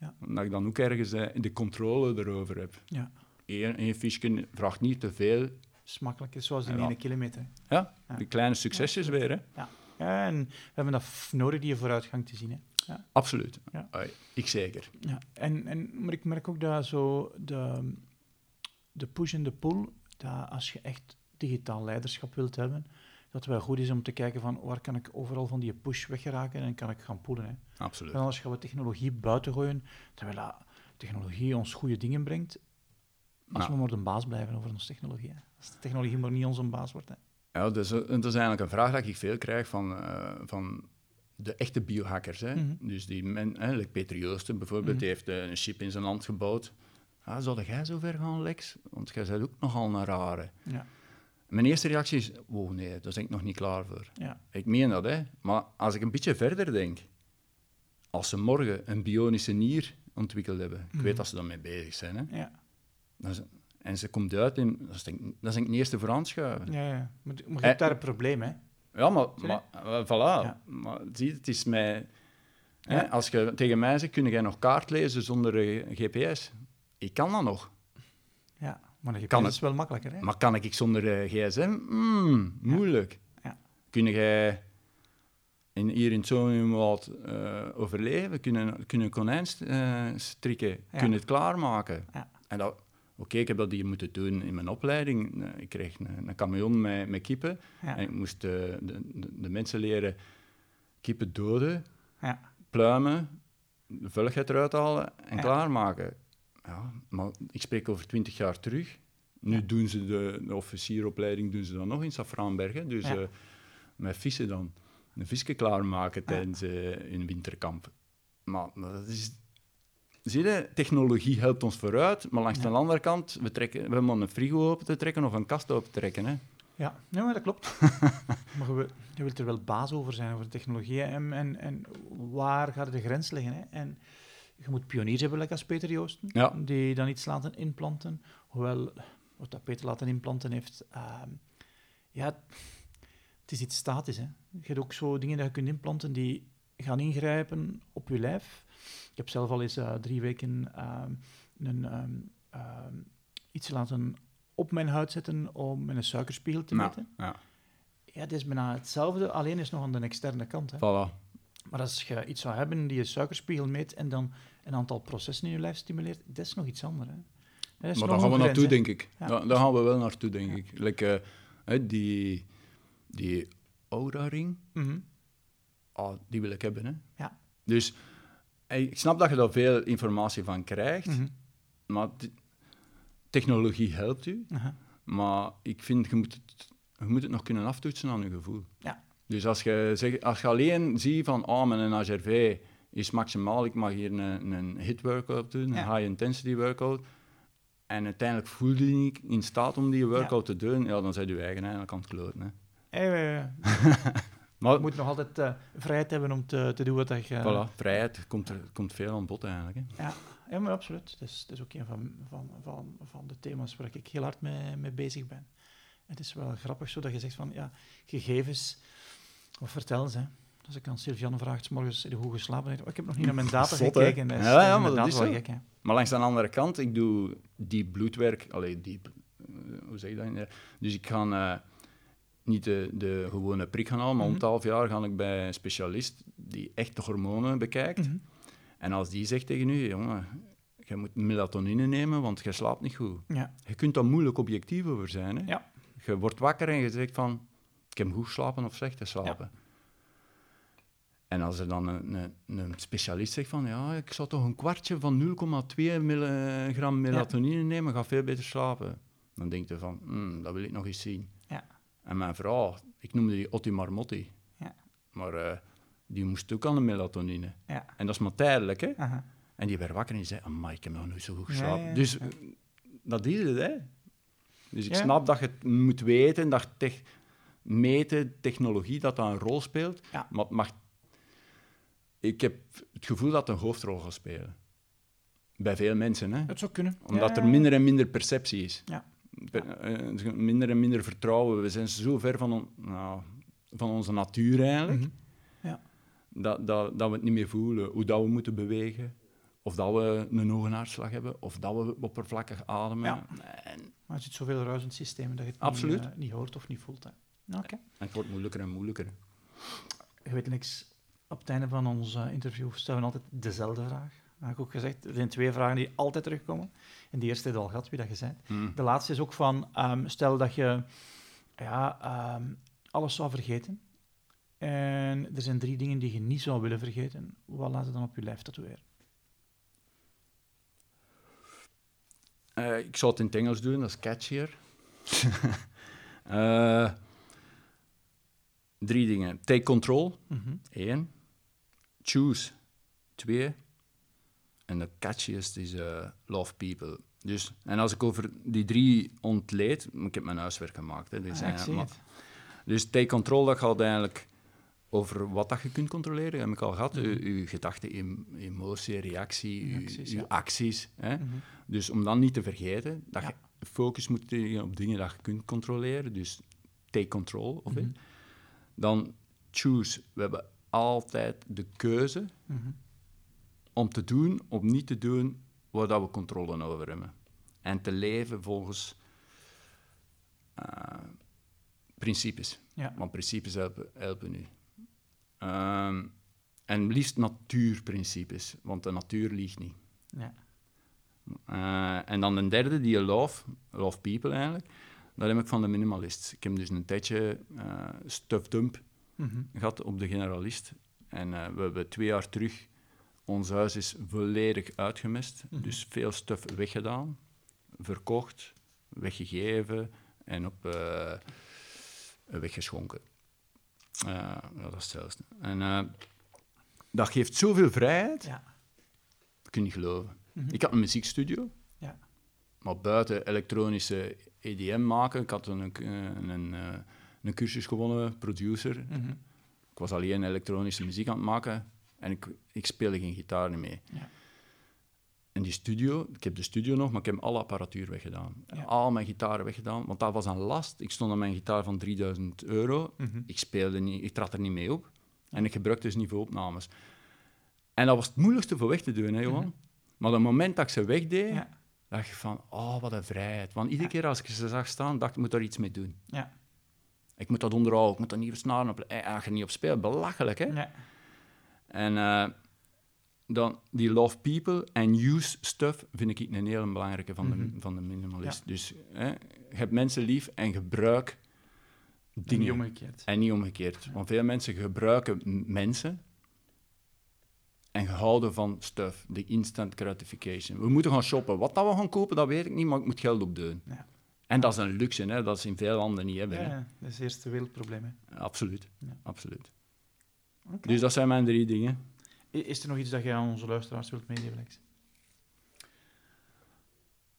Oké. Omdat ik dan ook ergens eh, de controle erover heb. Ja. Eén, fiche vraagt niet te veel. is makkelijk, is zoals die Ja. ene kilometer. Ja, Ja. die kleine succesjes weer, hè. Ja, en we hebben dat nodig, die vooruitgang te zien. Hè. Absoluut. Ja. Ik zeker. Ja. En, en, maar ik merk ook dat zo de, de push en de pull, dat als je echt digitaal leiderschap wilt hebben, dat het wel goed is om te kijken van waar kan ik overal van die push weggeraken en kan ik gaan pullen. Hè. Absoluut. En anders gaan we technologie buiten gooien, terwijl dat technologie ons goede dingen brengt, als Ja. we maar de baas blijven over onze technologie. Hè. Als de technologie maar niet onze baas wordt. Hè. Ja, dus, dat is eigenlijk een vraag die ik veel krijg van, eh, van de echte biohackers. Hè. Mhm. Dus die men, hè, like Peter Joosten bijvoorbeeld, die heeft eh, een chip in zijn land gebouwd. Ah, zou jij zo ver gaan, Lex? Want jij bent ook nogal een rare. Ja. Mijn eerste reactie is, wow, nee, daar ben ik nog niet klaar voor. Ja. Ik meen dat, hè. Maar als ik een beetje verder denk, als ze morgen een bionische nier ontwikkeld hebben, ik Mhm. weet dat ze daarmee bezig zijn, hè. Ja. Dan is- en ze komt uit, in, dat is denk, dat is denk ik het eerste voor aanschuiven. Ja, ja. Maar, maar je Eh, hebt daar een probleem, hè? Ja, maar, maar eh, voilà. Ja. Maar zie, het is mij... Hè, als je tegen mij zegt, kun jij nog kaart lezen zonder GPS? Ik kan dat nog. Maar je Kan het. is wel makkelijker, hè? Maar kan ik zonder eh, gsm? Mm, moeilijk. Ja. Kun jij in, hier in het Zonewoud uh, overleven? Kunnen kun een konijn eh, strikken? Ja. Kun je het klaarmaken? Ja. En dat... Oké, ik heb dat hier moeten doen in mijn opleiding. Eh, Ik kreeg een, een camion met, met kippen. Ja. En ik moest eh, de, de, de mensen leren kippen doden, Ja. pluimen, de vulligheid eruit halen en Ja. klaarmaken. Ja, maar ik spreek over twintig jaar terug. Nu Ja. doen ze de, de officieropleiding doen ze dan nog in Safraanbergen. Dus Ja. eh, met vissen dan. Een visje klaarmaken tijdens eh hun winterkamp. Maar, maar dat is... Zie je, technologie helpt ons vooruit, maar langs de andere kant, we, trekken, we hebben een frigo open te trekken of een kast open te trekken. Hè. Ja, nee, maar dat klopt. (laughs) maar je, je wilt er wel baas over zijn, over technologie. En, en, en waar gaat de grens liggen? Hè? En je moet pioniers hebben, like als Peter Joosten, Ja. die dan iets laten inplanten. Hoewel, wat dat Peter laten inplanten heeft, ehm, ja, het is iets statisch. Hè? Je hebt ook zo dingen dat je kunt inplanten die gaan ingrijpen op je lijf. Ik heb zelf al eens eh, drie weken ehm, een, ehm, iets laten op mijn huid zetten om mijn suikerspiegel te meten. ja, Ja, het is bijna hetzelfde, alleen is nog aan de externe kant. Hè. voilà. Maar als je iets zou hebben die je suikerspiegel meet en dan een aantal processen in je lijf stimuleert, dat is nog iets anders. Hè. Dat is Maar daar gaan we naartoe, denk ik. Ja. Daar gaan we wel naartoe, denk ik. Like, hè, die, die Aura-ring, Mhm. ah, die wil ik hebben. Hè. Ja. Dus ik snap dat je daar veel informatie van krijgt, Mhm. maar technologie helpt u. Maar ik vind, je moet, het, je moet het nog kunnen aftoetsen aan je gevoel. Ja. Dus als je, zeg, als je alleen ziet van, oh, mijn is maximaal, ik mag hier een, een hit workout doen, Ja. een high intensity workout, en uiteindelijk voel je niet in staat om die workout te doen, ja, dan zijn je eigen eigenlijk aan het kloten. Hè. Eh, (laughs) eh, Maar, je moet nog altijd uh, vrijheid hebben om te, te doen wat je... Voilà, vrijheid komt, er, komt veel aan bod eigenlijk. Hè. Ja, ja, maar absoluut. Dat is, dat is ook een van, van, van, van de thema's waar ik heel hard mee, mee bezig ben. Het is wel grappig zo dat je zegt van, ja, gegevens... Of vertel ze, als ik aan Sylviane vraagt, morgens de hoe geslapen heeft. Oh, ik heb nog niet naar mijn data gekeken. Ja, ja, maar dat is wel gek. Hè. Maar langs de andere kant, ik doe diep bloedwerk. Allee, diep... Uh, hoe zeg je dat? Dus ik ga uh, niet de, de gewone prik gaan halen, maar mm -hmm. om het half jaar ga ik bij een specialist die echt de hormonen bekijkt. Mm -hmm. En als die zegt tegen u, jongen, je moet melatonine nemen, want je slaapt niet goed. Ja. Je kunt daar moeilijk objectief over zijn. Hè? Ja. Je wordt wakker en je zegt van, ik heb goed geslapen of slecht geslapen. Ja. En als er dan een, een, een, specialist zegt van, ja, ik zou toch een kwartje van 0,2 milligram melatonine ja. nemen, ga veel beter slapen. Dan denkt je van, hm, dat wil ik nog eens zien. Ja. En mijn vrouw, ik noemde die Otti Marmotti, ja. maar uh, die moest ook aan de melatonine. Ja. En dat is maar tijdelijk, hè. Uh -huh. En die werd wakker en die zei, amai, ik heb nog nooit zo goed geslapen. dus dat is het, hè. Dus ik snap dat je het moet weten, dat te meten, technologie, dat dat een rol speelt. Maar mag ik heb het gevoel dat het een hoofdrol gaat spelen. Bij veel mensen. Hè? Het zou kunnen. Omdat er minder en minder perceptie is. Ja. Uh, minder en minder vertrouwen. We zijn zo ver van, on, nou, van onze natuur eigenlijk. Mm -hmm. ja. dat, dat, dat we het niet meer voelen. Hoe dat we moeten bewegen. Of dat we een hoge hebben. Of dat we oppervlakkig ademen. Ja. En, maar er zit zoveel ruis in het systeem dat je het Absoluut. Niet, uh, niet hoort of niet voelt. Hè. Okay. En het wordt moeilijker en moeilijker. Je weet niks op het einde van ons uh, interview stellen we altijd dezelfde vraag. Dat heb ik ook gezegd. Er zijn twee vragen die altijd terugkomen. En die eerste heb je al gehad, wie dat je zei. Mm. De laatste is ook van, um, stel dat je ja, um, alles zou vergeten. En er zijn drie dingen die je niet zou willen vergeten. Wat laat je dan op je lijf tatoeëren? Uh, ik zou het in het Engels doen, dat is catchier. uh, (laughs) drie dingen. Take control, mm -hmm. één choose. Twee. En de catchiest is uh, love people. Dus, en als ik over die drie ontleed, ik heb mijn huiswerk gemaakt. Hè, dus, ah, maar, dus take control, dat gaat eigenlijk over wat dat je kunt controleren, heb ik al gehad. Mm Uw gedachten, emotie, reactie, acties, uw, ja. acties. Hè? Mm -hmm. Dus om dan niet te vergeten, dat ja. je focus moet leggen op dingen dat je kunt controleren. Dus take control of. Dan choose. We hebben altijd de keuze mm-hmm. om te doen, om niet te doen waar dat we controle over hebben. En te leven volgens uh, principes. Ja. Want principes helpen, helpen u. Um, en liefst natuurprincipes, want de natuur liegt niet. Ja. Uh, en dan de derde, die je love, love people eigenlijk, dat heb ik van de minimalist. Ik heb dus een tijdje uh, stuff dump mm gehad op de generalist. En uh, we hebben twee jaar terug, ons huis is volledig uitgemest. Mm -hmm. Dus veel stof weggedaan, verkocht, weggegeven en op uh, weggeschonken. Uh, dat is hetzelfde. En dat geeft zoveel vrijheid. Ja. Dat kun je niet geloven. Mm -hmm. Ik had een muziekstudio. Ja. Maar buiten elektronische EDM maken, ik had een, een, een, een cursus gewonnen, producer. Mm -hmm. Ik was alleen elektronische muziek aan het maken en ik, ik speelde geen gitaar mee. Ja. En die studio, ik heb de studio nog, maar ik heb alle apparatuur weggedaan. Ja. Al mijn gitaren weggedaan, want dat was een last. Ik stond aan mijn gitaar van 3000 euro. Mm -hmm. Ik speelde niet, ik trad er niet mee op. En ik gebruikte dus niet voor opnames. En dat was het moeilijkste voor weg te doen, hè, Johan. Mm -hmm. Maar op het moment dat ik ze wegdeed, ja. Dacht je van, oh, wat een vrijheid. Want iedere keer als ik ze zag staan, dacht ik, ik moet daar iets mee doen. Ja. Ik moet dat onderhouden, ik moet dat nieuwe snaren op. Eh, als je niet op speelt, belachelijk, hè? Ja. En uh, dan die love people and use stuff vind ik een heel belangrijke van, mm -hmm. de, van de minimalist. Ja. Dus hè, heb mensen lief en gebruik dingen. En niet omgekeerd. En niet omgekeerd. Ja. Want veel mensen gebruiken mensen en gehouden van stuff, de instant gratification. We moeten gaan shoppen. Wat dat we gaan kopen, dat weet ik niet, maar ik moet geld opdoen. Ja. En dat is een luxe, hè? dat ze in veel landen niet hebben. Ja, dat is het eerste wereldprobleem. Hè? Absoluut, ja. absoluut. Okay. Dus dat zijn mijn drie dingen. Is er nog iets dat jij aan onze luisteraars wilt meedelen, Lex?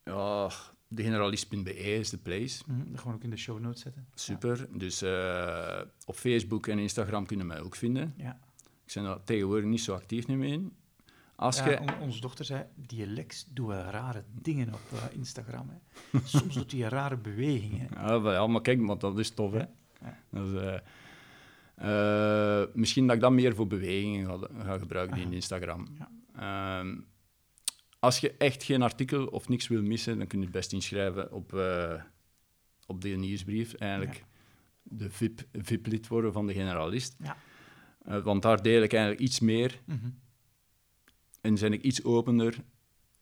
Ja, degeneralist.be is de place. Mm, dat gaan we ook in de show notes zetten. Super. Dus uh, op Facebook en Instagram kunnen mij ook vinden. Ja. Ik ben daar tegenwoordig niet zo actief meer in. Als ja, je... on onze dochter zei, die Lex doet rare dingen op uh, Instagram. Hè. (laughs) Soms doet hij rare bewegingen. Ja, maar, ja, maar kijk, maar dat is tof, hè. Ja. Is, uh, misschien dat ik dat meer voor bewegingen ga, ga gebruiken Aha. in Instagram. Um, als je echt geen artikel of niks wil missen, dan kun je het best inschrijven op, op de nieuwsbrief. Eigenlijk de VIP, VIP-lid worden van de generalist. Ja. Uh, want daar deel ik eigenlijk iets meer. Mm -hmm. En ben ik iets opener.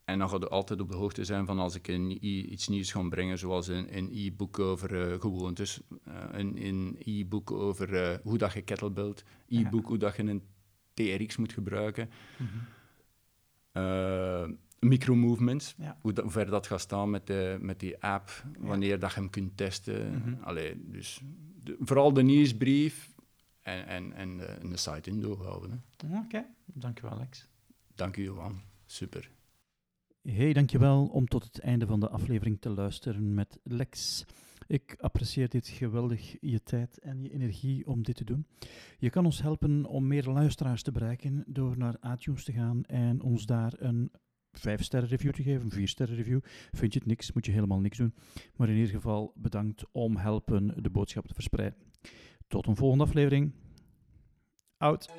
En dan ga je altijd op de hoogte zijn van als ik een, iets nieuws ga brengen, zoals een e-book over uh, gewoontes, een e-book over hoe dat je kettlebelt, e-book ja. hoe dat je een TRX moet gebruiken. Mm -hmm micromovements, ja. hoe, hoe, ver dat gaat staan met, de, met die app, wanneer ja. dat je hem kunt testen. Mm -hmm. Allee, dus de, vooral de nieuwsbrief en, en, en, de, en de site in doorhouden. Oké, okay. dankjewel Alex. Dank u Johan, super. Hey, dankjewel om tot het einde van de aflevering te luisteren met Lex. Ik apprecieer dit geweldig, je tijd en je energie om dit te doen. Je kan ons helpen om meer luisteraars te bereiken door naar iTunes te gaan en ons daar een 5-sterren review te geven, een 4-sterren review. Vind je het niks, moet je helemaal niks doen. Maar in ieder geval bedankt om helpen de boodschap te verspreiden. Tot een volgende aflevering. Out.